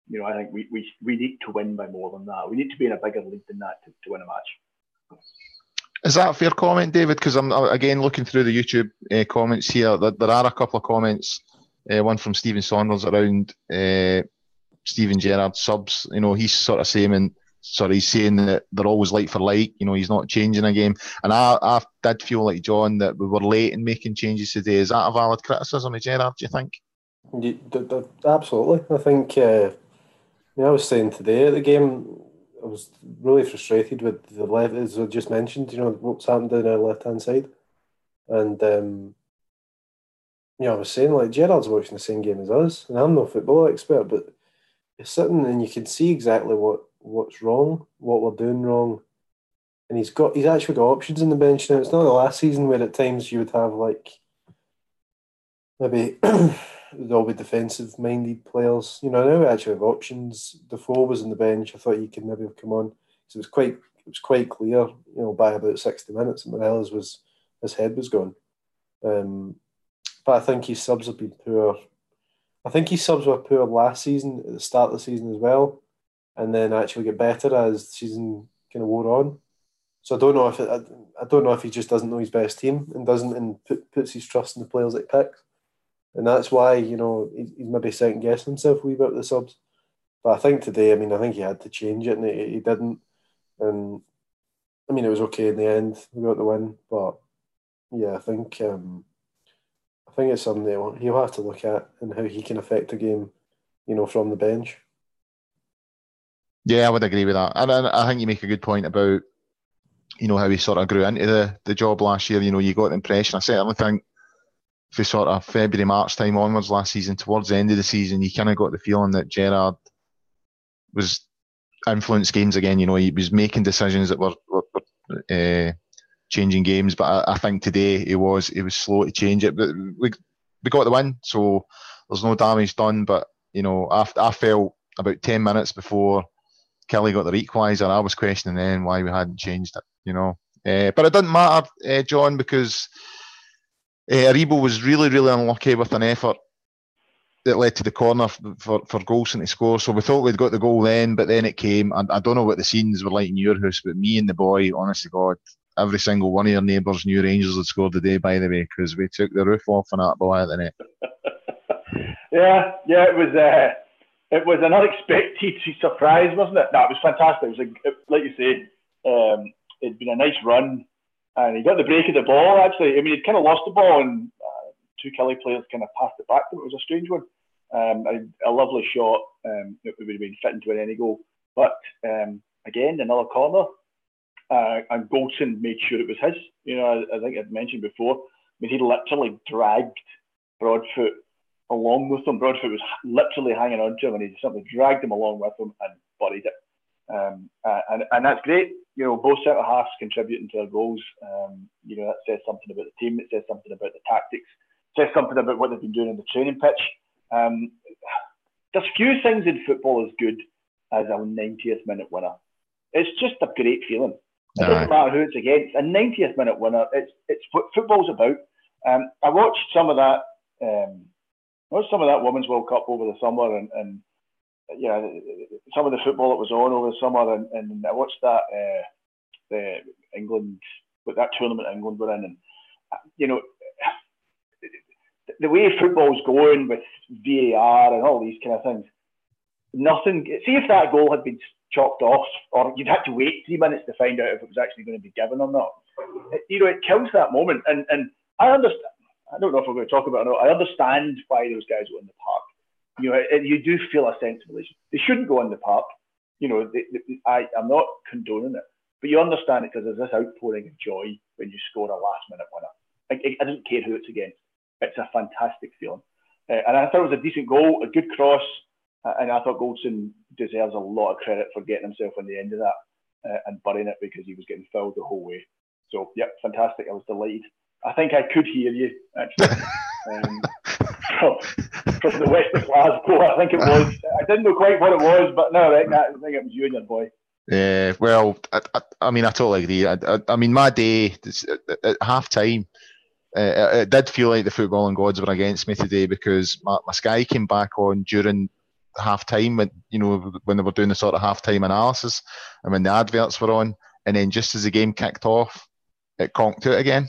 You know, I think we, we, we need to win by more than that. We need to be in a bigger lead than that to, to win a match. Is that a fair comment, David? Because I'm again looking through the YouTube uh, comments here. There, there, are a couple of comments. Uh, one from Stephen Saunders around uh, Steven Gerrard subs. You know, he's sort of saying, sorry, saying that they're always like for like. You know, he's not changing a game. And I, I did feel like John that we were late in making changes today. Is that a valid criticism of Gerrard? Do you think? Yeah, absolutely. I think. Uh, I was saying today at the game I was really frustrated with the left, as I just mentioned, you know, what's happened down our left hand side. And, um, you know, I was saying, like, Gerrard's watching the same game as us, and I'm no football expert, but sitting and you can see exactly what, what's wrong, what we're doing wrong. And he's got, he's actually got options in the bench now. It's not the last season where at times you would have, like, maybe *clears throat* all be defensive minded players. You know, now we actually have options. Defoe was on the bench. I thought he could maybe have come on. So it was quite it was quite clear, you know, by about sixty minutes that Morelos was his head was gone. Um, but I think his subs have been poor. I think his subs were poor last season at the start of the season as well, and then actually get better as the season kind of wore on. So I don't know if it, I, I don't know if he just doesn't know his best team and doesn't and put, puts his trust in the players that he picks and that's why you know he's maybe second guessing himself a wee bit with the subs. But I think today, I mean, I think he had to change it, and he, he didn't. And I mean, it was okay in the end. We got the win, but yeah, I think um, I think it's something he'll have to look at and how he can affect the game you know, from the bench. Yeah, I would agree with that. And I, I think you make a good point about, you know, how he sort of grew into the, the job last year. You know, you got the impression. I certainly think for sort of February, March time onwards last season, towards the end of the season, you kind of got the feeling that Gerrard was influenced games again. You know, he was making decisions that were, were, were uh, changing games. But I, I, think today he was he was slow to change it. But we we got the win, so there's no damage done. But you know, after I felt about ten minutes before Killie got the equaliser, I was questioning then why we hadn't changed it. You know, uh, but it doesn't matter, uh, John, because uh, Aribo was really really unlucky with an effort that led to the corner for, for Goldson to score. So we thought we'd got the goal then, but then it came. And I don't know what the scenes were like in your house, but me and the boy, honest to God, every single one of your neighbours knew Rangers had scored the day, by the way, because we took the roof off on that ball at the net. *laughs* yeah, yeah, it was. Uh, it was an unexpected surprise, wasn't it? No, it was fantastic. It was a, like you say, um, it'd been a nice run, and he got the break of the ball. Actually, I mean, he'd kind of lost the ball, and uh, two Killie players kind of passed it back to him. It was a strange one. Um, a, a, lovely shot. Um, it would have been fitting to an any goal, but um, again, another corner uh, and Goldson made sure it was his. You know, I, I think I'd mentioned before. I mean, he literally dragged Broadfoot along with him. Broadfoot was literally hanging on to him, and he just simply dragged him along with him and buried it. Um, uh, and, and that's great. You know, both centre halves contributing to their goals. Um, you know, that says something about the team. It says something about the tactics. It says something about what they've been doing in the training pitch. Um, there's few things in football as good as a 90th minute winner. It's just a great feeling. It doesn't matter who it's against. A 90th minute winner. It's it's what football's about. Um, I watched some of that. Um, watched some of that Women's World Cup over the summer, and, and some of the football that was on over the summer, and, and I watched that uh, the England, with that tournament England were in, and you know, the way football's going with VAR and all these kind of things, nothing. See if that goal had been chopped off, or you'd had to wait three minutes to find out if it was actually going to be given or not. It, you know, it kills that moment. And and I understand. I don't know if we're going to talk about it. Or not. I understand why those guys were in the park. You know, you do feel a sense of relation. They shouldn't go in the park. You know, they, they, I I'm not condoning it, but you understand it because there's this outpouring of joy when you score a last minute winner. I, I, don't care who it's against. It's a fantastic feeling. Uh, and I thought it was a decent goal, a good cross, and I thought Goldson deserves a lot of credit for getting himself on the end of that uh, and burying it because he was getting fouled the whole way. So, yep, fantastic. I was delighted. I think I could hear you actually *laughs* um, from, from the west of Glasgow. I think it was. I didn't know quite what it was, but no, I think, I think it was you and your boy. Yeah, well, I, I, I mean, I totally agree. I, I, mean, my day at, at half time, uh, it did feel like the footballing gods were against me today because my, my Sky came back on during half time when you know when they were doing the sort of half time analysis and when the adverts were on and then just as the game kicked off it conked out again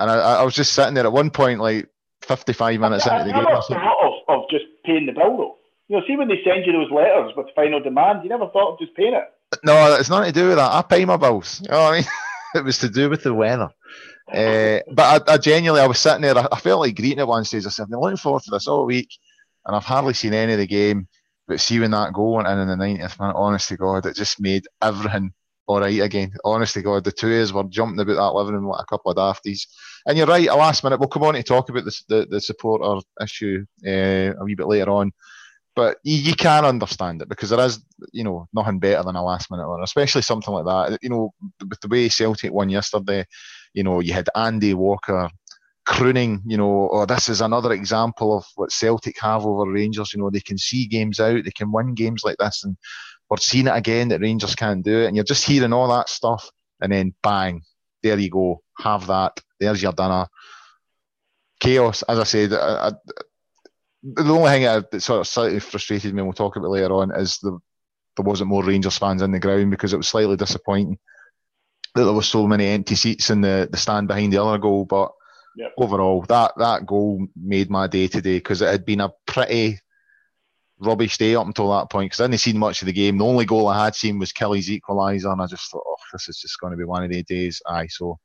and I, I was just sitting there at one point like 55 minutes I, into the game I thought of, of just paying the bill though you know see when they send you those letters with final demands you never thought of just paying it no it's nothing to do with that I pay my bills you know what I mean *laughs* it was to do with the weather uh, but I, I, genuinely I was sitting there I, I felt like greeting at one stage I said I've been looking forward to this all week and I've hardly seen any of the game. But seeing that goal went in in the 90th minute, honest to God, it just made everything all right again. Honest to God, the two of us were jumping about that living room like a couple of dafties. And you're right, a last minute, we'll come on to talk about this, the, the supporter issue uh, a wee bit later on. But you, you, can understand it because there is, you know, nothing better than a last minute one, especially something like that. You know, with the way Celtic won yesterday, you know, you had Andy Walker, crooning, you know, or oh, this is another example of what Celtic have over Rangers. You know, they can see games out, they can win games like this, and we're seeing it again that Rangers can't do it. And you're just hearing all that stuff, and then bang, there you go, have that. There's your dinner. Chaos, as I said. Uh, uh, I, I, the only thing that sort of slightly frustrated me, and we'll talk about later on, is the there wasn't more Rangers fans in the ground because it was slightly disappointing that there was so many empty seats in the, the stand behind the other goal. But Yep. Overall, that that goal made my day today because it had been a pretty rubbish day up until that point because I hadn't seen much of the game. The only goal I had seen was Killie's equaliser, and I just thought, oh, this is just going to be one of the days. Aye, so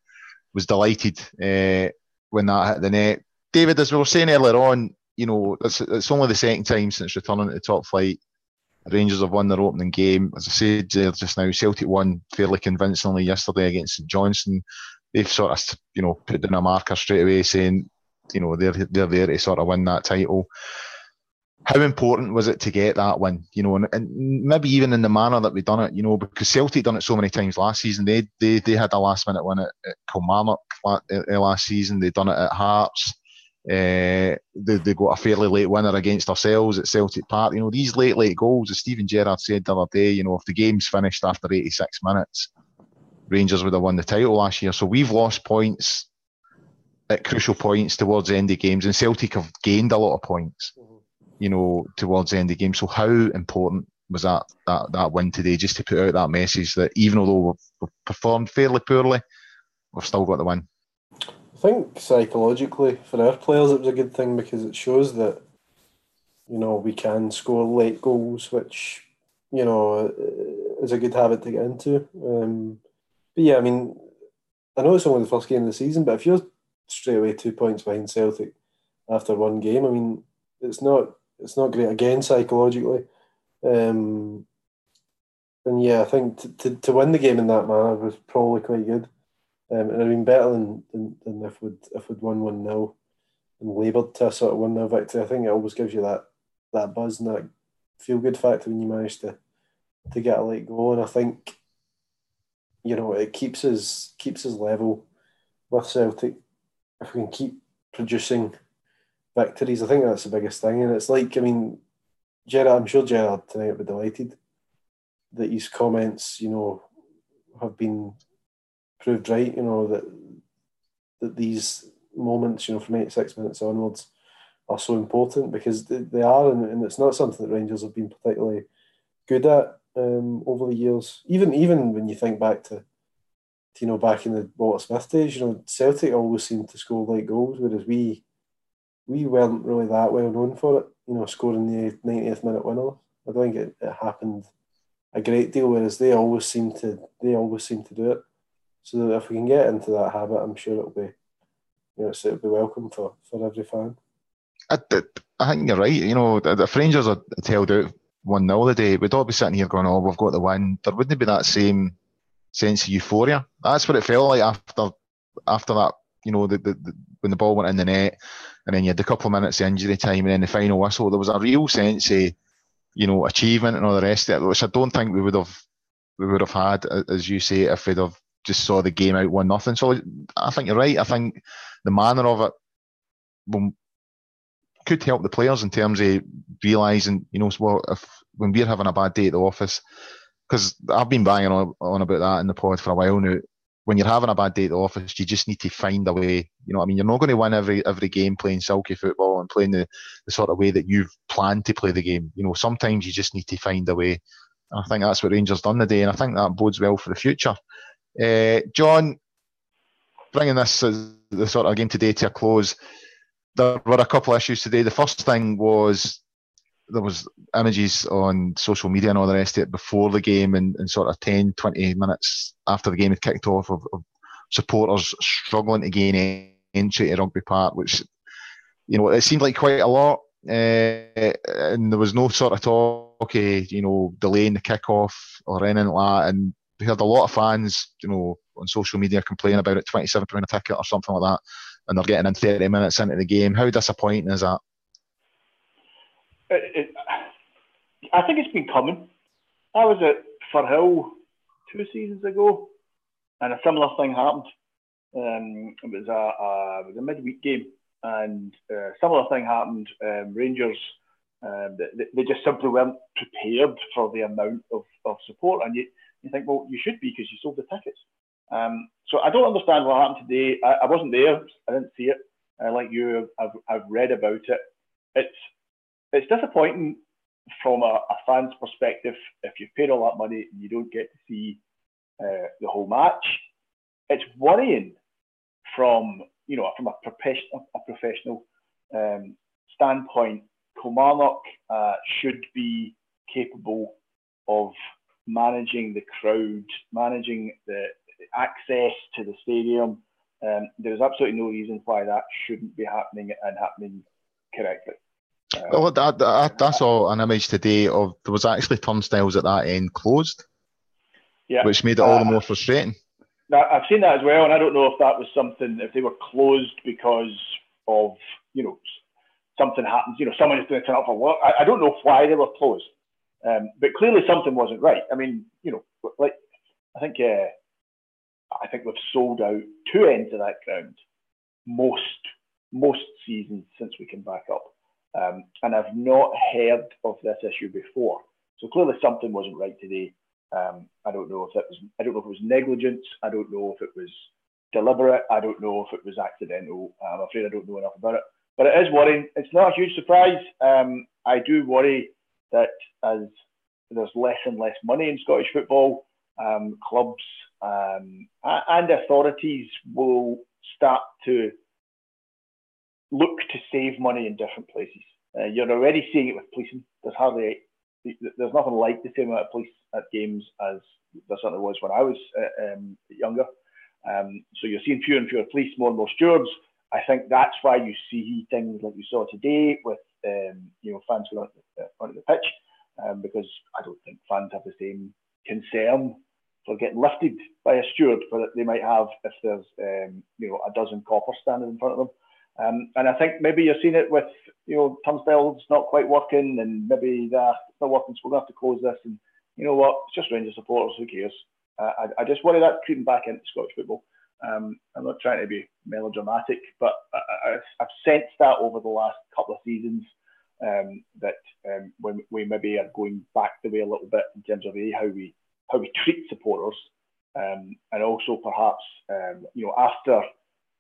was delighted uh, when that hit the net. David, as we were saying earlier on, you know, it's, it's only the second time since returning to the top flight. Rangers have won their opening game. As I said just now, Celtic won fairly convincingly yesterday against St. They've sort of, you know, put in a marker straight away saying, you know, they're they're there to sort of win that title how important was it to get that win? You know, and, and, maybe even in the manner that we done it, you know, because Celtic done it so many times last season. They they they had a last minute win at, at Kilmarnock last season. They done it at Hearts. Uh, they, they got a fairly late winner against ourselves at Celtic Park. You know, these late, late goals, as Steven Gerrard said the other day, you know, if the game's finished after 86 minutes, Rangers would have won the title last year. So we've lost points at crucial points towards the end of games, and Celtic have gained a lot of points. Mm-hmm you know, towards the end of the game. So how important was that that that win today, just to put out that message that even although we've, performed fairly poorly, we've still got the win. I think psychologically for our players it was a good thing because it shows that you know we can score late goals, which you know is a good habit to get into. Um, but yeah, I mean, I know it's only the first game of the season, but if you're straight away two points behind Celtic after one game, I mean, it's not it's not great again psychologically. Um, and yeah, I think to, to, to win the game in that manner was probably quite good. Um, and I mean better than, than, than if we'd if we'd won one 0 and laboured to a sort of one 0 victory. I think it always gives you that that buzz and that feel good factor when you manage to to get a late goal. And I think you know it keeps us keeps us level with Celtic if we can keep producing victories. I think that's the biggest thing, and it's like I mean, Gerrard. I'm sure Gerrard tonight would be delighted that his comments, you know, have been proved right. You know that that these moments, you know, from 86 minutes onwards, are so important because they, are, and, and it's not something that Rangers have been particularly good at um, over the years. Even even when you think back to, to you know, back in the Walter Smith days, you know, Celtic always seemed to score late goals, whereas we we weren't really that well known for it, you know, scoring the 90th minute winner. I don't think it, it happened a great deal, whereas they always seem to they always seem to do it. So if we can get into that habit, I'm sure it'll be, you know, it'll be welcome for, for every fan. I, I think you're right. You know, if Rangers are held out one 0 the day, we'd all be sitting here going, "Oh, we've got the win." There wouldn't be that same sense of euphoria. That's what it felt like after after that. You know, the, the, the when the ball went in the net, and then you had a couple of minutes of injury time, and then the final whistle. There was a real sense of, you know, achievement and all the rest of it, which I don't think we would have we would have had, as you say, if we'd have just saw the game out one nothing. So I think you're right. I think the manner of it could help the players in terms of realizing, you know, well, if when we're having a bad day at the office, because I've been banging on, on about that in the pod for a while now when you're having a bad day at the office, you just need to find a way. You know, I mean, you're not going to win every every game playing silky football and playing the, the sort of way that you've planned to play the game. You know, sometimes you just need to find a way. And I think that's what Rangers done today, and I think that bodes well for the future. Uh, John, bringing this the sort of game today to a close, there were a couple of issues today. The first thing was there was images on social media and all the rest of it before the game and, and sort of 10, 20 minutes after the game had kicked off of, of supporters struggling to gain entry to Rugby Park, which, you know, it seemed like quite a lot. Uh, and there was no sort of talk, of, you know, delaying the kick-off or anything like that. And we heard a lot of fans, you know, on social media complaining about it, £27 a ticket or something like that, and they're getting in 30 minutes into the game. How disappointing is that? It, it, I think it's been coming. I was at Firhill two seasons ago, and a similar thing happened. Um, it was a, a, it was a midweek game, and a similar thing happened. Um, Rangers, um, they, they, just simply weren't prepared for the amount of, of support, and you, you think, well, you should be because you sold the tickets. Um, so I don't understand what happened today. I, I wasn't there. I didn't see it. Uh, like you, I've, I've read about it. It's it's disappointing from a, a, fan's perspective if you've paid all that money and you don't get to see uh, the whole match. It's worrying from you know from a professional a professional um, standpoint. Kilmarnock uh, should be capable of managing the crowd, managing the access to the stadium. Um, there's absolutely no reason why that shouldn't be happening and happening correctly. Well, that, that, that's all an image today of there was actually turnstiles at that end closed, yeah, which made it all the more frustrating. Now, I've seen that as well, and I don't know if that was something if they were closed because of you know something happens, you know, someone is going to turn up for work. I, I don't know why they were closed, um, but clearly something wasn't right. I mean, you know, like I think uh, I think we've sold out two ends of that ground most most seasons since we came back up, um, and I've not heard of this issue before. So clearly something wasn't right today. Um, I don't know if it was I don't know if it was negligence. I don't know if it was deliberate. I don't know if it was accidental. I'm afraid I don't know enough about it. But it is worrying. It's not a huge surprise. Um, I do worry that as there's less and less money in Scottish football, um, clubs um, and authorities will start to look to save money in different places. Uh, you're already seeing it with policing. There's hardly there's nothing like the same amount of police at games as there certainly was when I was uh, um, younger. Um, so you're seeing fewer and fewer police, more and more stewards. I think that's why you see things like you saw today with um, you know fans going onto the pitch, um, because I don't think fans have the same concern for getting lifted by a steward that they might have if there's um, you know a dozen coppers standing in front of them. Um, and I think maybe you're seeing it with you know turnstiles not quite working, and maybe that's not working, so we're going to have to close this. And you know what? It's just Rangers supporters. Who cares? Uh, I, I, just worry that creeping back into Scottish football. Um, I'm not trying to be melodramatic, but I, have sensed that over the last couple of seasons um, that um, we, we, maybe are going back the way a little bit in terms of a, how we how we treat supporters, um, and also perhaps um, you know after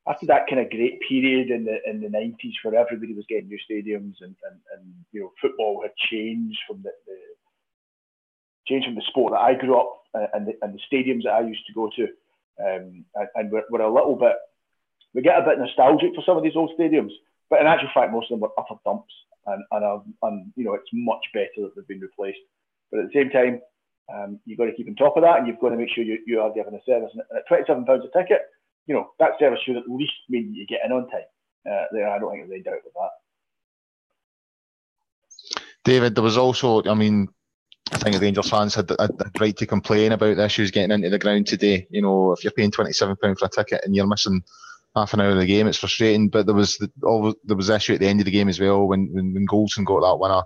after that kind of great period in the in the 90s where everybody was getting new stadiums and, and, and you know football had changed from the, the changed from the sport that I grew up uh, and the, and the stadiums that I used to go to um, and, and we're, we're, a little bit, we get a bit nostalgic for some of these old stadiums, but in actual fact, most of them were utter dumps. And, and, and you know, it's much better that they've been replaced. But at the same time, um, you've got to keep on top of that and you've got to make sure you, you are giving a service. And at £27 a ticket, you know, that service should at least mean you get in on time. Uh, there, I don't think there's any doubt with that. David, there was also, I mean, I think the Rangers fans had the right to complain about the issues getting into the ground today. You know, if you're paying twenty seven pound for a ticket and you're missing half an hour of the game, it's frustrating. But there was the, all, there was issue at the end of the game as well when when, when Goldson got that winner.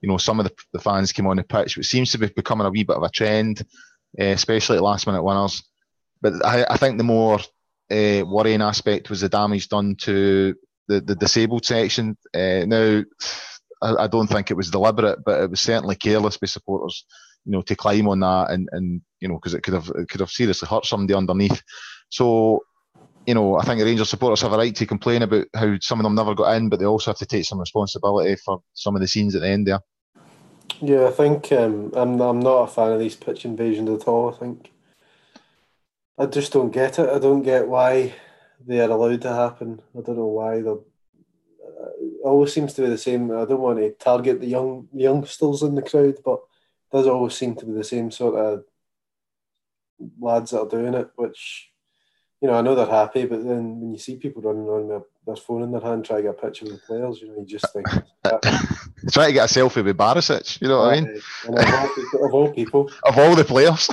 You know, some of the, the fans came on the pitch, which seems to be becoming a wee bit of a trend, uh, especially at last minute winners. But I, I think the more uh, worrying aspect was the damage done to the, the disabled section. Uh, now I, I, don't think it was deliberate, but it was certainly careless by supporters, you know, to climb on that and, and you know, because it could have it could have seriously hurt somebody underneath. So, you know, I think the Rangers supporters have a right to complain about how some of them never got in, but they also have to take some responsibility for some of the scenes at the end there. Yeah, I think um, I'm I'm not a fan of these pitch invasions at all. I think I just don't get it. I don't get why they are allowed to happen. I don't know why they're uh, always seems to be the same. I don't want to target the young youngsters in the crowd, but does always seem to be the same sort of lads that are doing it. Which you know, I know they're happy, but then when you see people running on with their phone in their hand trying to get a picture of the players, you know, you just think. *laughs* trying to get a selfie with Barisic, you know what I mean? Of all, of all people, of all *laughs* the players.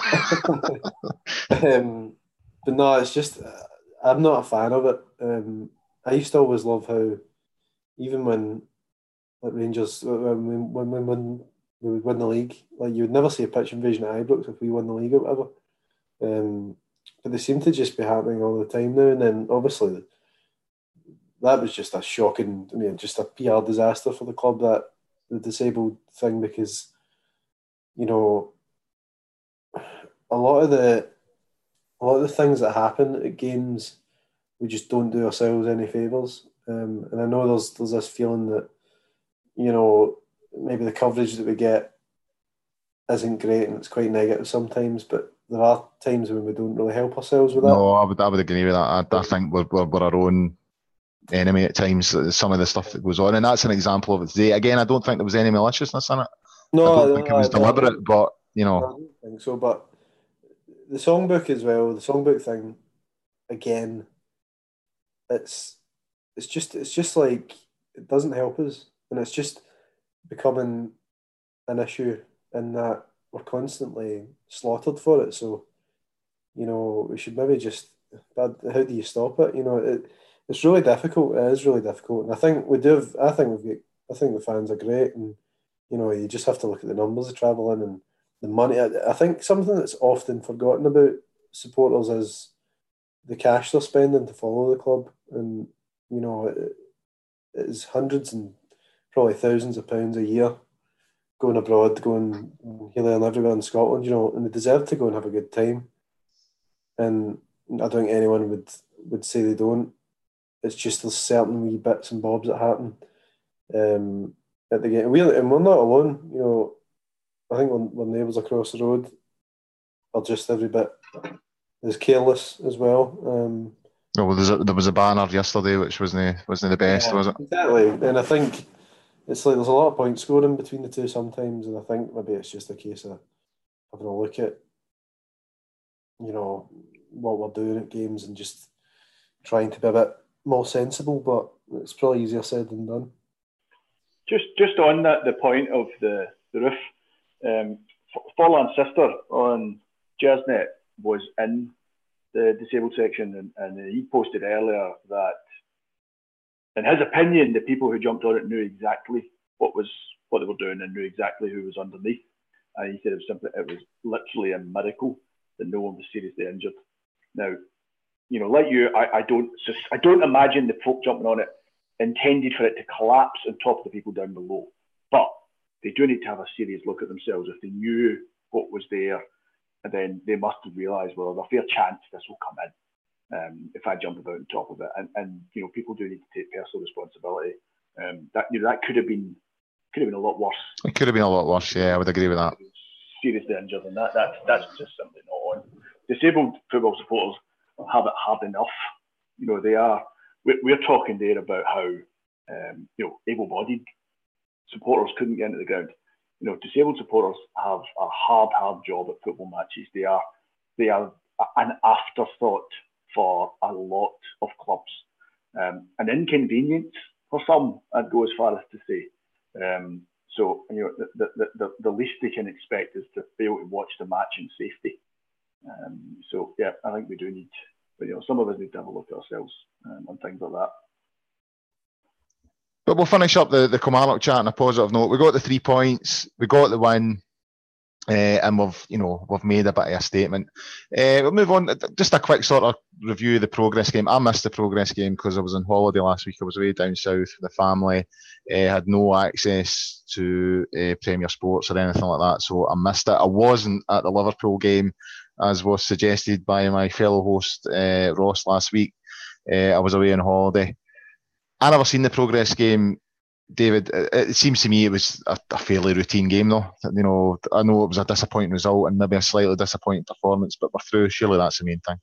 *laughs* um, but no, it's just I'm not a fan of it. Um, I used to always love how even when like Rangers when when when, when we would win the league, like you would never see a pitch invasion at Ibrox if we won the league or whatever. Um, but they seem to just be happening all the time now. And then obviously that was just a shocking, I mean, just a PR disaster for the club that the disabled thing because you know a lot of the a lot of the things that happen at games we just don't do ourselves any favors um, and I know there's there's this feeling that you know maybe the coverage that we get isn't great and it's quite negative sometimes, but there are times when we don't really help ourselves with that. No, I would I would agree with that. I, I think we're, we're, we're our own enemy at times. Uh, some of the stuff that goes on, and that's an example of it today. Again, I don't think there was any maliciousness in it. No, I don't think it was deliberate, but you know, I don't think so. But the songbook as well, the songbook thing, again, it's it's just it's just like it doesn't help us, and it's just becoming an issue in that we're constantly slaughtered for it. So, you know, we should maybe just. But how do you stop it? You know, it, it's really difficult. It is really difficult, and I think we do. Have, I think we've got. I think the fans are great, and you know, you just have to look at the numbers of travelling and the money. I, I think something that's often forgotten about supporters is the cash they're spending to follow the club, and you know, it, it is hundreds and probably thousands of pounds a year going abroad, going here and everywhere in Scotland, you know, and they deserve to go and have a good time. And I don't think anyone would would say they don't. It's just there's certain wee bits and bobs that happen um, at the game. we're, and we're not alone. You know, I think when, when neighbours across the road are just every bit as careless as well. Um, oh, well, a, there was a banner yesterday which wasn't wasn't the best, yeah, was it? Exactly, and I think it's like there's a lot of point scoring between the two sometimes, and I think maybe it's just a case of having a look at you know what we're doing at games and just trying to be a bit more sensible. But it's probably easier said than done. Just just on that, the point of the the roof, um, sister on Gersnet was in the disabled section, and, and he posted earlier that in his opinion, the people who jumped on it knew exactly what was what they were doing and knew exactly who was underneath. And he said it was simply it was literally a miracle that no one was seriously injured. Now, you know, like you, I, I don't I don't imagine the folk jumping on it intended for it to collapse on top of the people down below. But they do need to have a serious look at themselves. If they knew what was there, and then they must have realised, well, there's a fair chance this will come in um, if I jump about on top of it. And, and you know, people do need to take personal responsibility. Um, that you know, that could have been could have been a lot worse. It could have been a lot worse. Yeah, I would agree with that. Seriously injured, and that that's that's just simply not on. Disabled football supporters have it hard enough. You know, they are. We're, we're talking there about how um, you know able-bodied supporters couldn't get into the ground. You know, disabled supporters have a hard, hard job at football matches. They are they are an afterthought for a lot of clubs. Um, an inconvenience for some, I'd go as far as to say. Um, so you know, the, the, the, the, least they can expect is to be able to watch the match in safety. Um, so yeah, I think we do need, but you know, some of us need to have a look at ourselves um, and things like that. But we'll finish up the, the Kilmarnock chat on a positive note. We got the three points, we got the win. Uh, and we've, you know, we've made a bit of a statement. Uh, we'll move on. Just a quick sort of review of the Progrès game. I missed the Progrès game because I was on holiday last week. I was away down south with the family. Uh, had no access to Premier Sports or anything like that, so I missed it. I wasn't at the Liverpool game, as was suggested by my fellow host Ross last week. I was away on holiday. I never seen the Progrès game David, it seems to me it was a, a, fairly routine game, though. You know, I know it was a disappointing result and maybe a slightly disappointing performance, but we're through. Surely that's the main thing.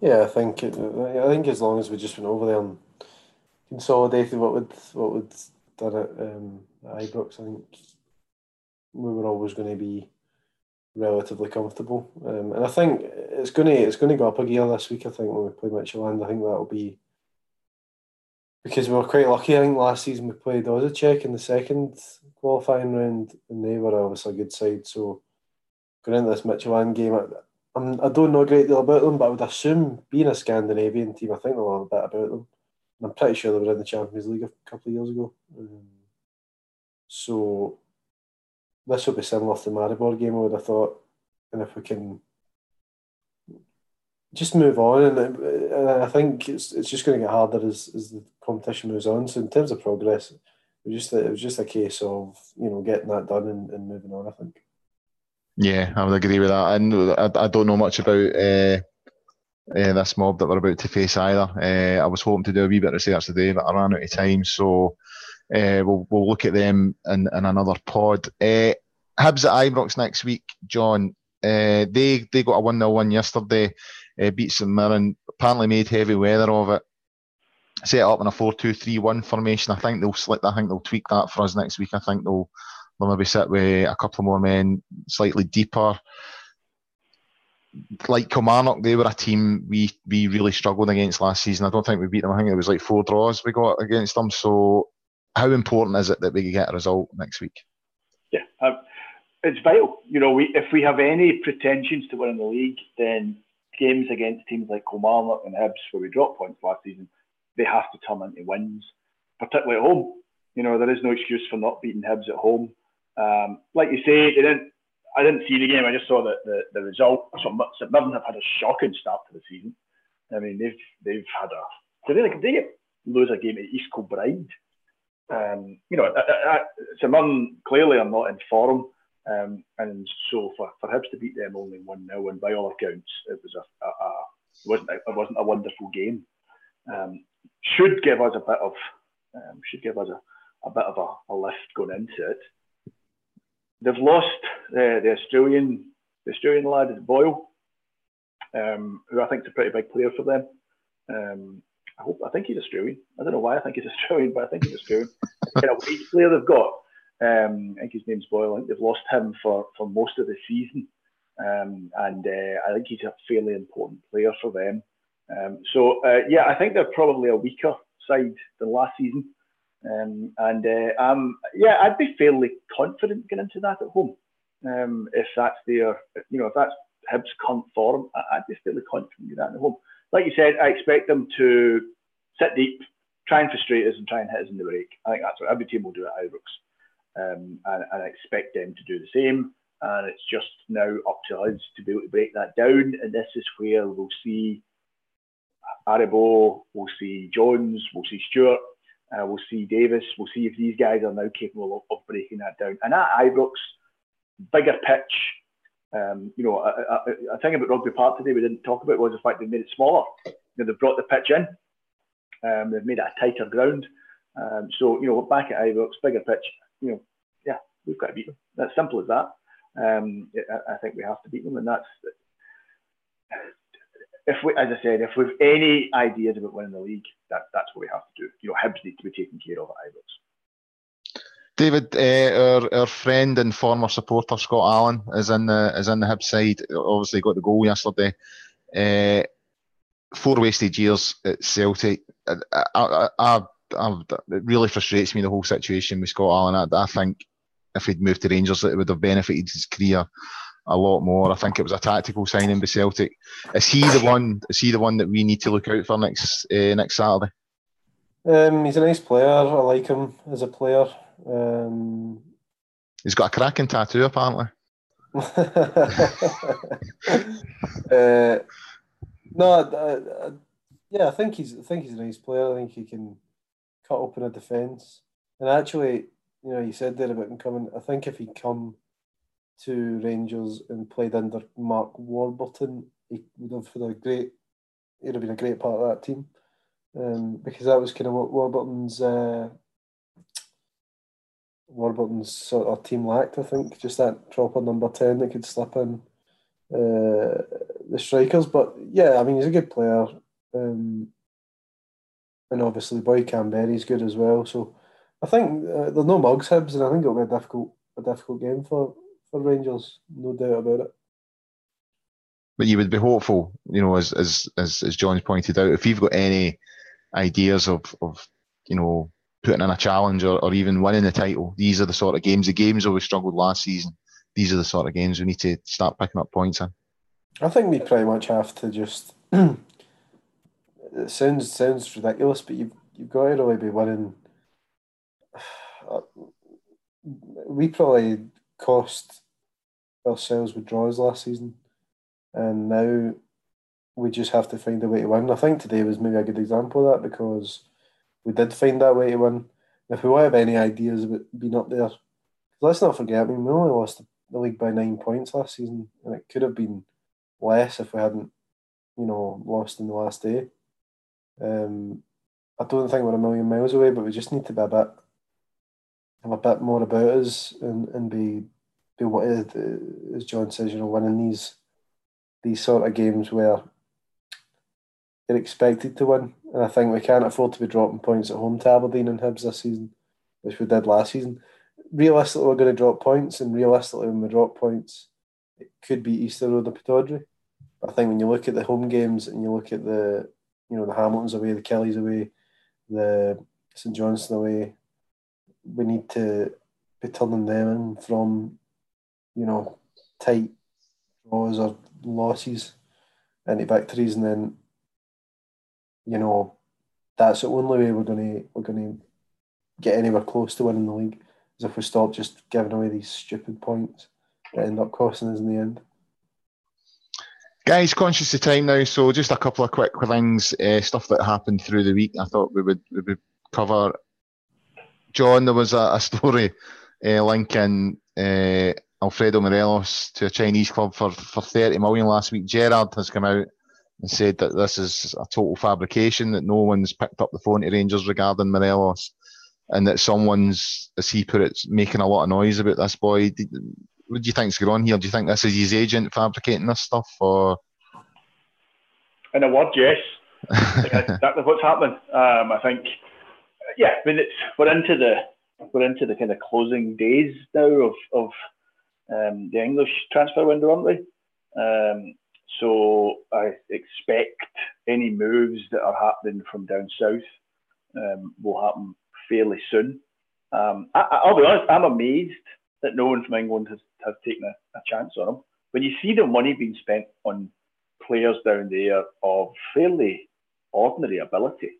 Yeah, I think I think as long as we just went over there and consolidated what would what would done it um, at Ibrox, I think we were always going to be relatively comfortable. Um, and I think it's going to it's going to go up a gear this week. I think when we play Midtjylland, I think that'll be because we were quite lucky. I think last season we played Osijek in the second qualifying round, and they were obviously a good side. So going into this Midtjylland game, I, I'm, I don't know a great deal about them, but I would assume being a Scandinavian team, I think they'll have a bit about them. And I'm pretty sure they were in the Champions League a couple of years ago. Um, so this will be similar to the Maribor game, I would have thought. And if we can just move on, and, and I think it's it's just going to get harder as, as the competition moves on. So in terms of progress, it was just a, it was just a case of you know getting that done and, and moving on. I think. Yeah, I would agree with that. And I, I don't know much about uh, uh, this mob that we're about to face either. Uh, I was hoping to do a wee bit of research today, but I ran out of time, so uh, we'll we'll look at them in, in another pod. Uh, Hibs at Ibrox next week, John. Uh, they they got a one 0 win yesterday uh, beat St Mirren. Apparently made heavy weather of it. Set up in a 4-2-3-1 formation. I think they'll slick. I think they'll tweak that for us next week. I think they'll they'll maybe sit with a couple more men, slightly deeper. Like Kilmarnock, they were a team we we really struggled against last season. I don't think we beat them. I think it was like four draws we got against them. So how important is it that we get a result next week? Yeah, um, it's vital. You know, we if we have any pretensions to winning the league, then games against teams like Kilmarnock and Hibs, where we dropped points last season, they have to turn into wins, particularly at home. You know, there is no excuse for not beating Hibs at home. Um, like you say, they didn't. I didn't see the game. I just saw the, the, the result. So St Mirren have had a shocking start to the season. I mean, they've they've had a they really they lose a game at East Kilbride. Um, you know, St Mirren clearly are not in form. Um, and so for, for Hibs to beat them only one 0 and by all accounts, it was a, a, a it wasn't a, it wasn't a wonderful game. Um, should give us a bit of um, should give us a, a bit of a, a, lift going into it. They've lost uh, the Australian the Australian lad is Boyle, um, who I think is a pretty big player for them. Um, I hope I think he's Australian. I don't know why I think he's *laughs* Australian, but I think he's Australian. kind of player they've got. Um, I think his name's Boyle. I think they've lost him for, for most of the season. Um, and uh, I think he's a fairly important player for them. Um, so, uh, yeah, I think they're probably a weaker side than last season. Um, and uh, um, yeah, I'd be fairly confident getting into that at home. Um, if that's their, you know, if that's Hibs' current form, I'd be fairly confident getting that at home. Like you said, I expect them to sit deep, try and frustrate us, and try and hit us in the break. I think that's what every team will do at Ibrox um, and, and I expect them to do the same. And it's just now up to us to be able to break that down. And this is where we'll see Aribo, we'll see Jones, we'll see Stewart, uh, we'll see Davis, we'll see if these guys are now capable of, of breaking that down. And at Ibrox, bigger pitch. Um, you know, a, a, a, thing about Rugby Park today we didn't talk about was the fact they made it smaller. You know, they've brought the pitch in, um, they've made it a tighter ground. Um, so, you know, back at Ibrox, bigger pitch, you know, yeah, we've got to beat them. That's simple as that. Um, I, I think we have to beat them, and that's if we, as I said, if we've any ideas about winning the league, that, that's what we have to do. You know, Hibs need to be taken care of at Ibrox. David, uh, our, our friend and former supporter Scott Allen is in the is in the Hibs side. Obviously, got the goal yesterday. Uh, four wasted years at Celtic. I, I, I, I've, it really frustrates me the whole situation with Scott Allen. I, I, think if he'd moved to Rangers, it would have benefited his career a lot more. I think it was a tactical signing by Celtic. Is he the one? Is he the one that we need to look out for next uh, next Saturday? Um, he's a nice player. I like him as a player. Um... He's got a cracking tattoo, apparently. *laughs* uh, no, I, I, yeah, I think he's. I think he's a nice player. I think he can cut open a defence. And actually, you know, you said there about him coming. I think if he'd come to Rangers and played under Mark Warburton, he would have had a great. He'd have been a great part of that team, um, because that was kind of what Warburton's uh, Warburton's sort of team lacked. I think just that proper number ten that could slip in uh, the strikers. But yeah, I mean, he's a good player. Um, and obviously Boy Kamberi's good as well. So I think uh, there's no mugs Hibs, and I think it'll be a difficult a difficult game for for Rangers, no doubt about it. But you would be hopeful, you know, as as as, as John's pointed out, if you've got any ideas of of you know putting in a challenge or, or even winning the title, these are the sort of games. The games where we struggled last season, these are the sort of games we need to start picking up points in. I think we pretty much have to just *clears throat* it sounds sounds ridiculous, but you've you've got to really be winning. Uh, we probably cost ourselves with draws last season, and now we just have to find a way to win. I think today was maybe a good example of that because we did find that way to win. If we have any ideas about being up there, let's not forget, I mean, we only lost the league by nine points last season, and it could have been less if we hadn't, you know, lost in the last day. Um, I don't think we're a million miles away, but we just need to be a bit have a bit more about us and, and be be what is, as John says, you know, winning these these sort of games where you're expected to win. And I think we can't afford to be dropping points at home to Aberdeen and Hibs this season, which we did last season. Realistically, we're going to drop points, and realistically, when we drop points, it could be Easter Road or Pittodrie. I think when you look at the home games and you look at the you know, the Hamiltons away, the Killies away, the St Johnstone away, we need to be turning them in from, you know, tight draws or losses into victories, and then, you know, that's the only way we're gonna we're gonna get anywhere close to winning the league. Is if we stop just giving away these stupid points that end up costing us in the end. Guys, conscious of time now, so just a couple of quick things, uh, stuff that happened through the week. I thought we would we would cover. John, there was a, a story uh, linking uh, Alfredo Morelos to a Chinese club for, for 30 million last week. Gerrard has come out and said that this is a total fabrication, that no one's picked up the phone to Rangers regarding Morelos, and that someone's, as he put it, making a lot of noise about this boy. What do you think's going on here? Do you think this is his agent fabricating this stuff, or? In a word, yes. *laughs* exactly what's happening. Um, I think, yeah. I mean, it's we're into the we're into the kind of closing days now of of um, the English transfer window, aren't we? Um, so I expect any moves that are happening from down south um, will happen fairly soon. Um, I, will be honest, I'm amazed that no one from England has, has taken a, a chance on him. When you see the money being spent on players down there of fairly ordinary ability,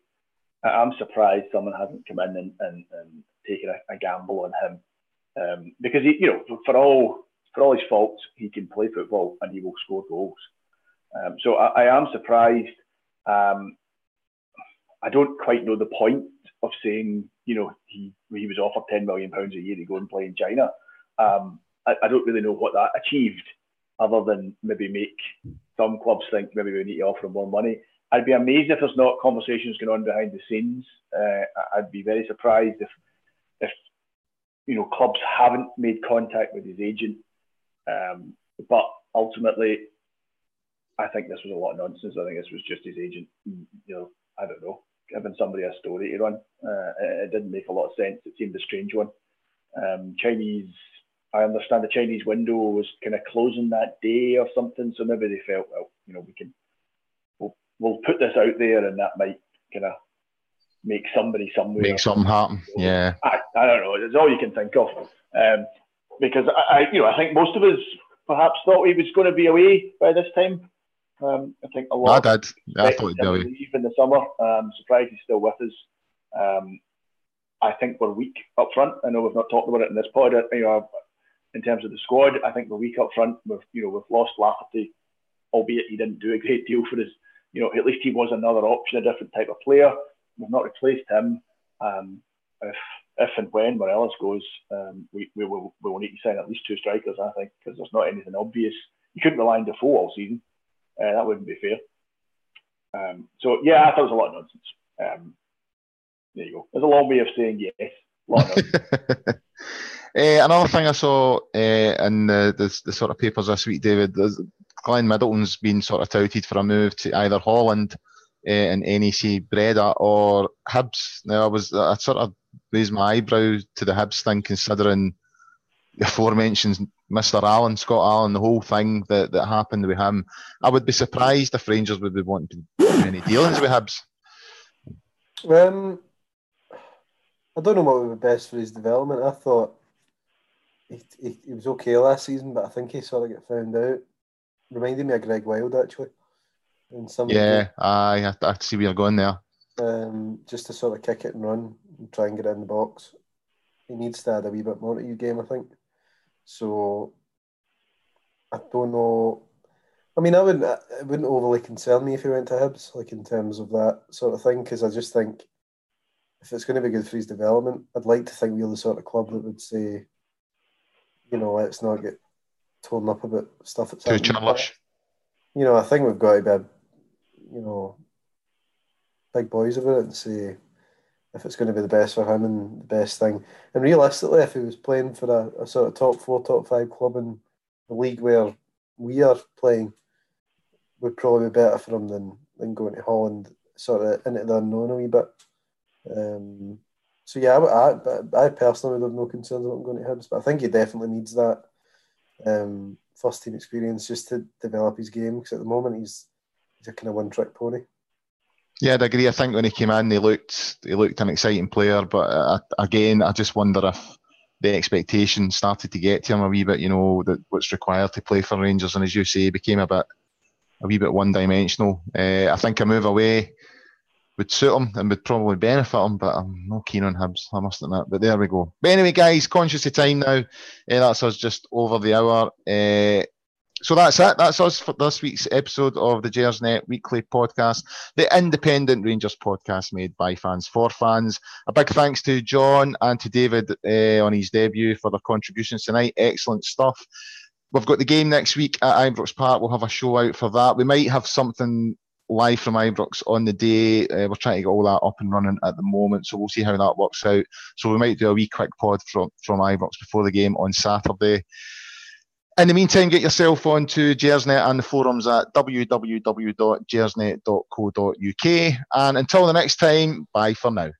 I'm surprised someone hasn't come in and, and, and taken a, a, gamble on him. Um, because he, you know, for all for all his faults, he can play football and he will score goals. Um, so I, I, am surprised. Um, I don't quite know the point of saying, you know, he he was offered ten million pounds a year to go and play in China. I, I, don't really know what that achieved, other than maybe make some clubs think maybe we need to offer him more money. I'd be amazed if there's not conversations going on behind the scenes. Uh, I'd be very surprised if if you know clubs haven't made contact with his agent. Um, but ultimately, I think this was a lot of nonsense. I think this was just his agent. You know, I don't know, giving somebody a story to run. Uh, it didn't make a lot of sense. It seemed a strange one. Um, Chinese, I understand the Chinese window was kind of closing that day or something. So maybe they felt, well, you know, we can, we'll, we'll put this out there and that might kind of make somebody somewhere. Make something happen. Yeah. I, I don't know. It's all you can think of. Um, because I, I, you know, I think most of us perhaps thought he was going to be away by this time. Um, I think a lot. I did. Yeah, I thought he'd be in the summer. Um, surprised he's still with us. Um, I think we're weak up front. I know we've not talked about it in this pod. You know, in terms of the squad, I think we're weak up front. We've you know we've lost Lafferty, albeit he didn't do a great deal for us. You know, at least he was another option, a different type of player. We've not replaced him. Um, if if and when Morelos goes, um, we, we, will, we will need to sign at least two strikers, I think, because there's not anything obvious. You couldn't rely on Defoe all season. Uh, that wouldn't be fair. Um, so, yeah, I thought it was a lot of nonsense. Um, there you go. There's a long way of saying yes. Uh, *laughs* another thing I saw uh, in the, the, the, sort of papers this week, David, Glenn Middleton's been sort of touted for a move to either Holland uh, and NAC Breda or Hibs. Now, I was I sort of raised my eyebrow to the Hibs thing, considering the aforementioned Mr. Allan, Scott Allan, the whole thing that, that happened with him. I would be surprised if Rangers would be wanting to do any dealings with Hibs. Um, I don't know what would be best for his development. I thought he, he, he was okay last season, but I think he sort of got found out. Reminded me of Gregg Wylde actually. In some yeah, I, I see where you're going there. Um, just to sort of kick it and run and try and get in the box. He needs to add a wee bit more to your game, I think. So I don't know. I mean, I wouldn't. It wouldn't overly concern me if he went to Hibs, like in terms of that sort of thing, because I just think if it's going to be good for his development, I'd like to think we're the sort of club that would say, you know, let's not get torn up about stuff that's too childish. You know, I think we've got to be, you know, big boys about it and say if it's going to be the best for him and the best thing. And realistically, if he was playing for a, a sort of top four, top five club in the league where we are playing, would probably be better for him than, than going to Holland, sort of into the unknown a wee bit. Um, so yeah, I, I, I personally would have no concerns about him going to Hibs, but I think he definitely needs that um, first team experience just to develop his game because at the moment he's he's a kind of one trick pony. Yeah, I'd agree. I think when he came in, he looked he looked an exciting player, but uh, again, I just wonder if the expectation started to get to him a wee bit. You know, that what's required to play for Rangers, and as you say, became a bit a wee bit one dimensional. Uh, I think a move away would suit him and would probably benefit him, but I'm not keen on Hibs, I must admit. But there we go. But anyway, guys, conscious of time now. Uh, that's us just over the hour. Uh, so that's it. That's us for this week's episode of the Gersnet Weekly Podcast, the independent Rangers podcast made by fans for fans. A big thanks to John and to David uh, on his debut for their contributions tonight. Excellent stuff. We've got the game next week at Ibrox Park. We'll have a show out for that. We might have something live from Ibrox on the day. Uh, we're trying to get all that up and running at the moment, so we'll see how that works out. So we might do a wee quick pod from, from Ibrox before the game on Saturday. In the meantime, get yourself onto Gersnet and the forums at www.gersnet.co.uk. And until the next time, bye for now.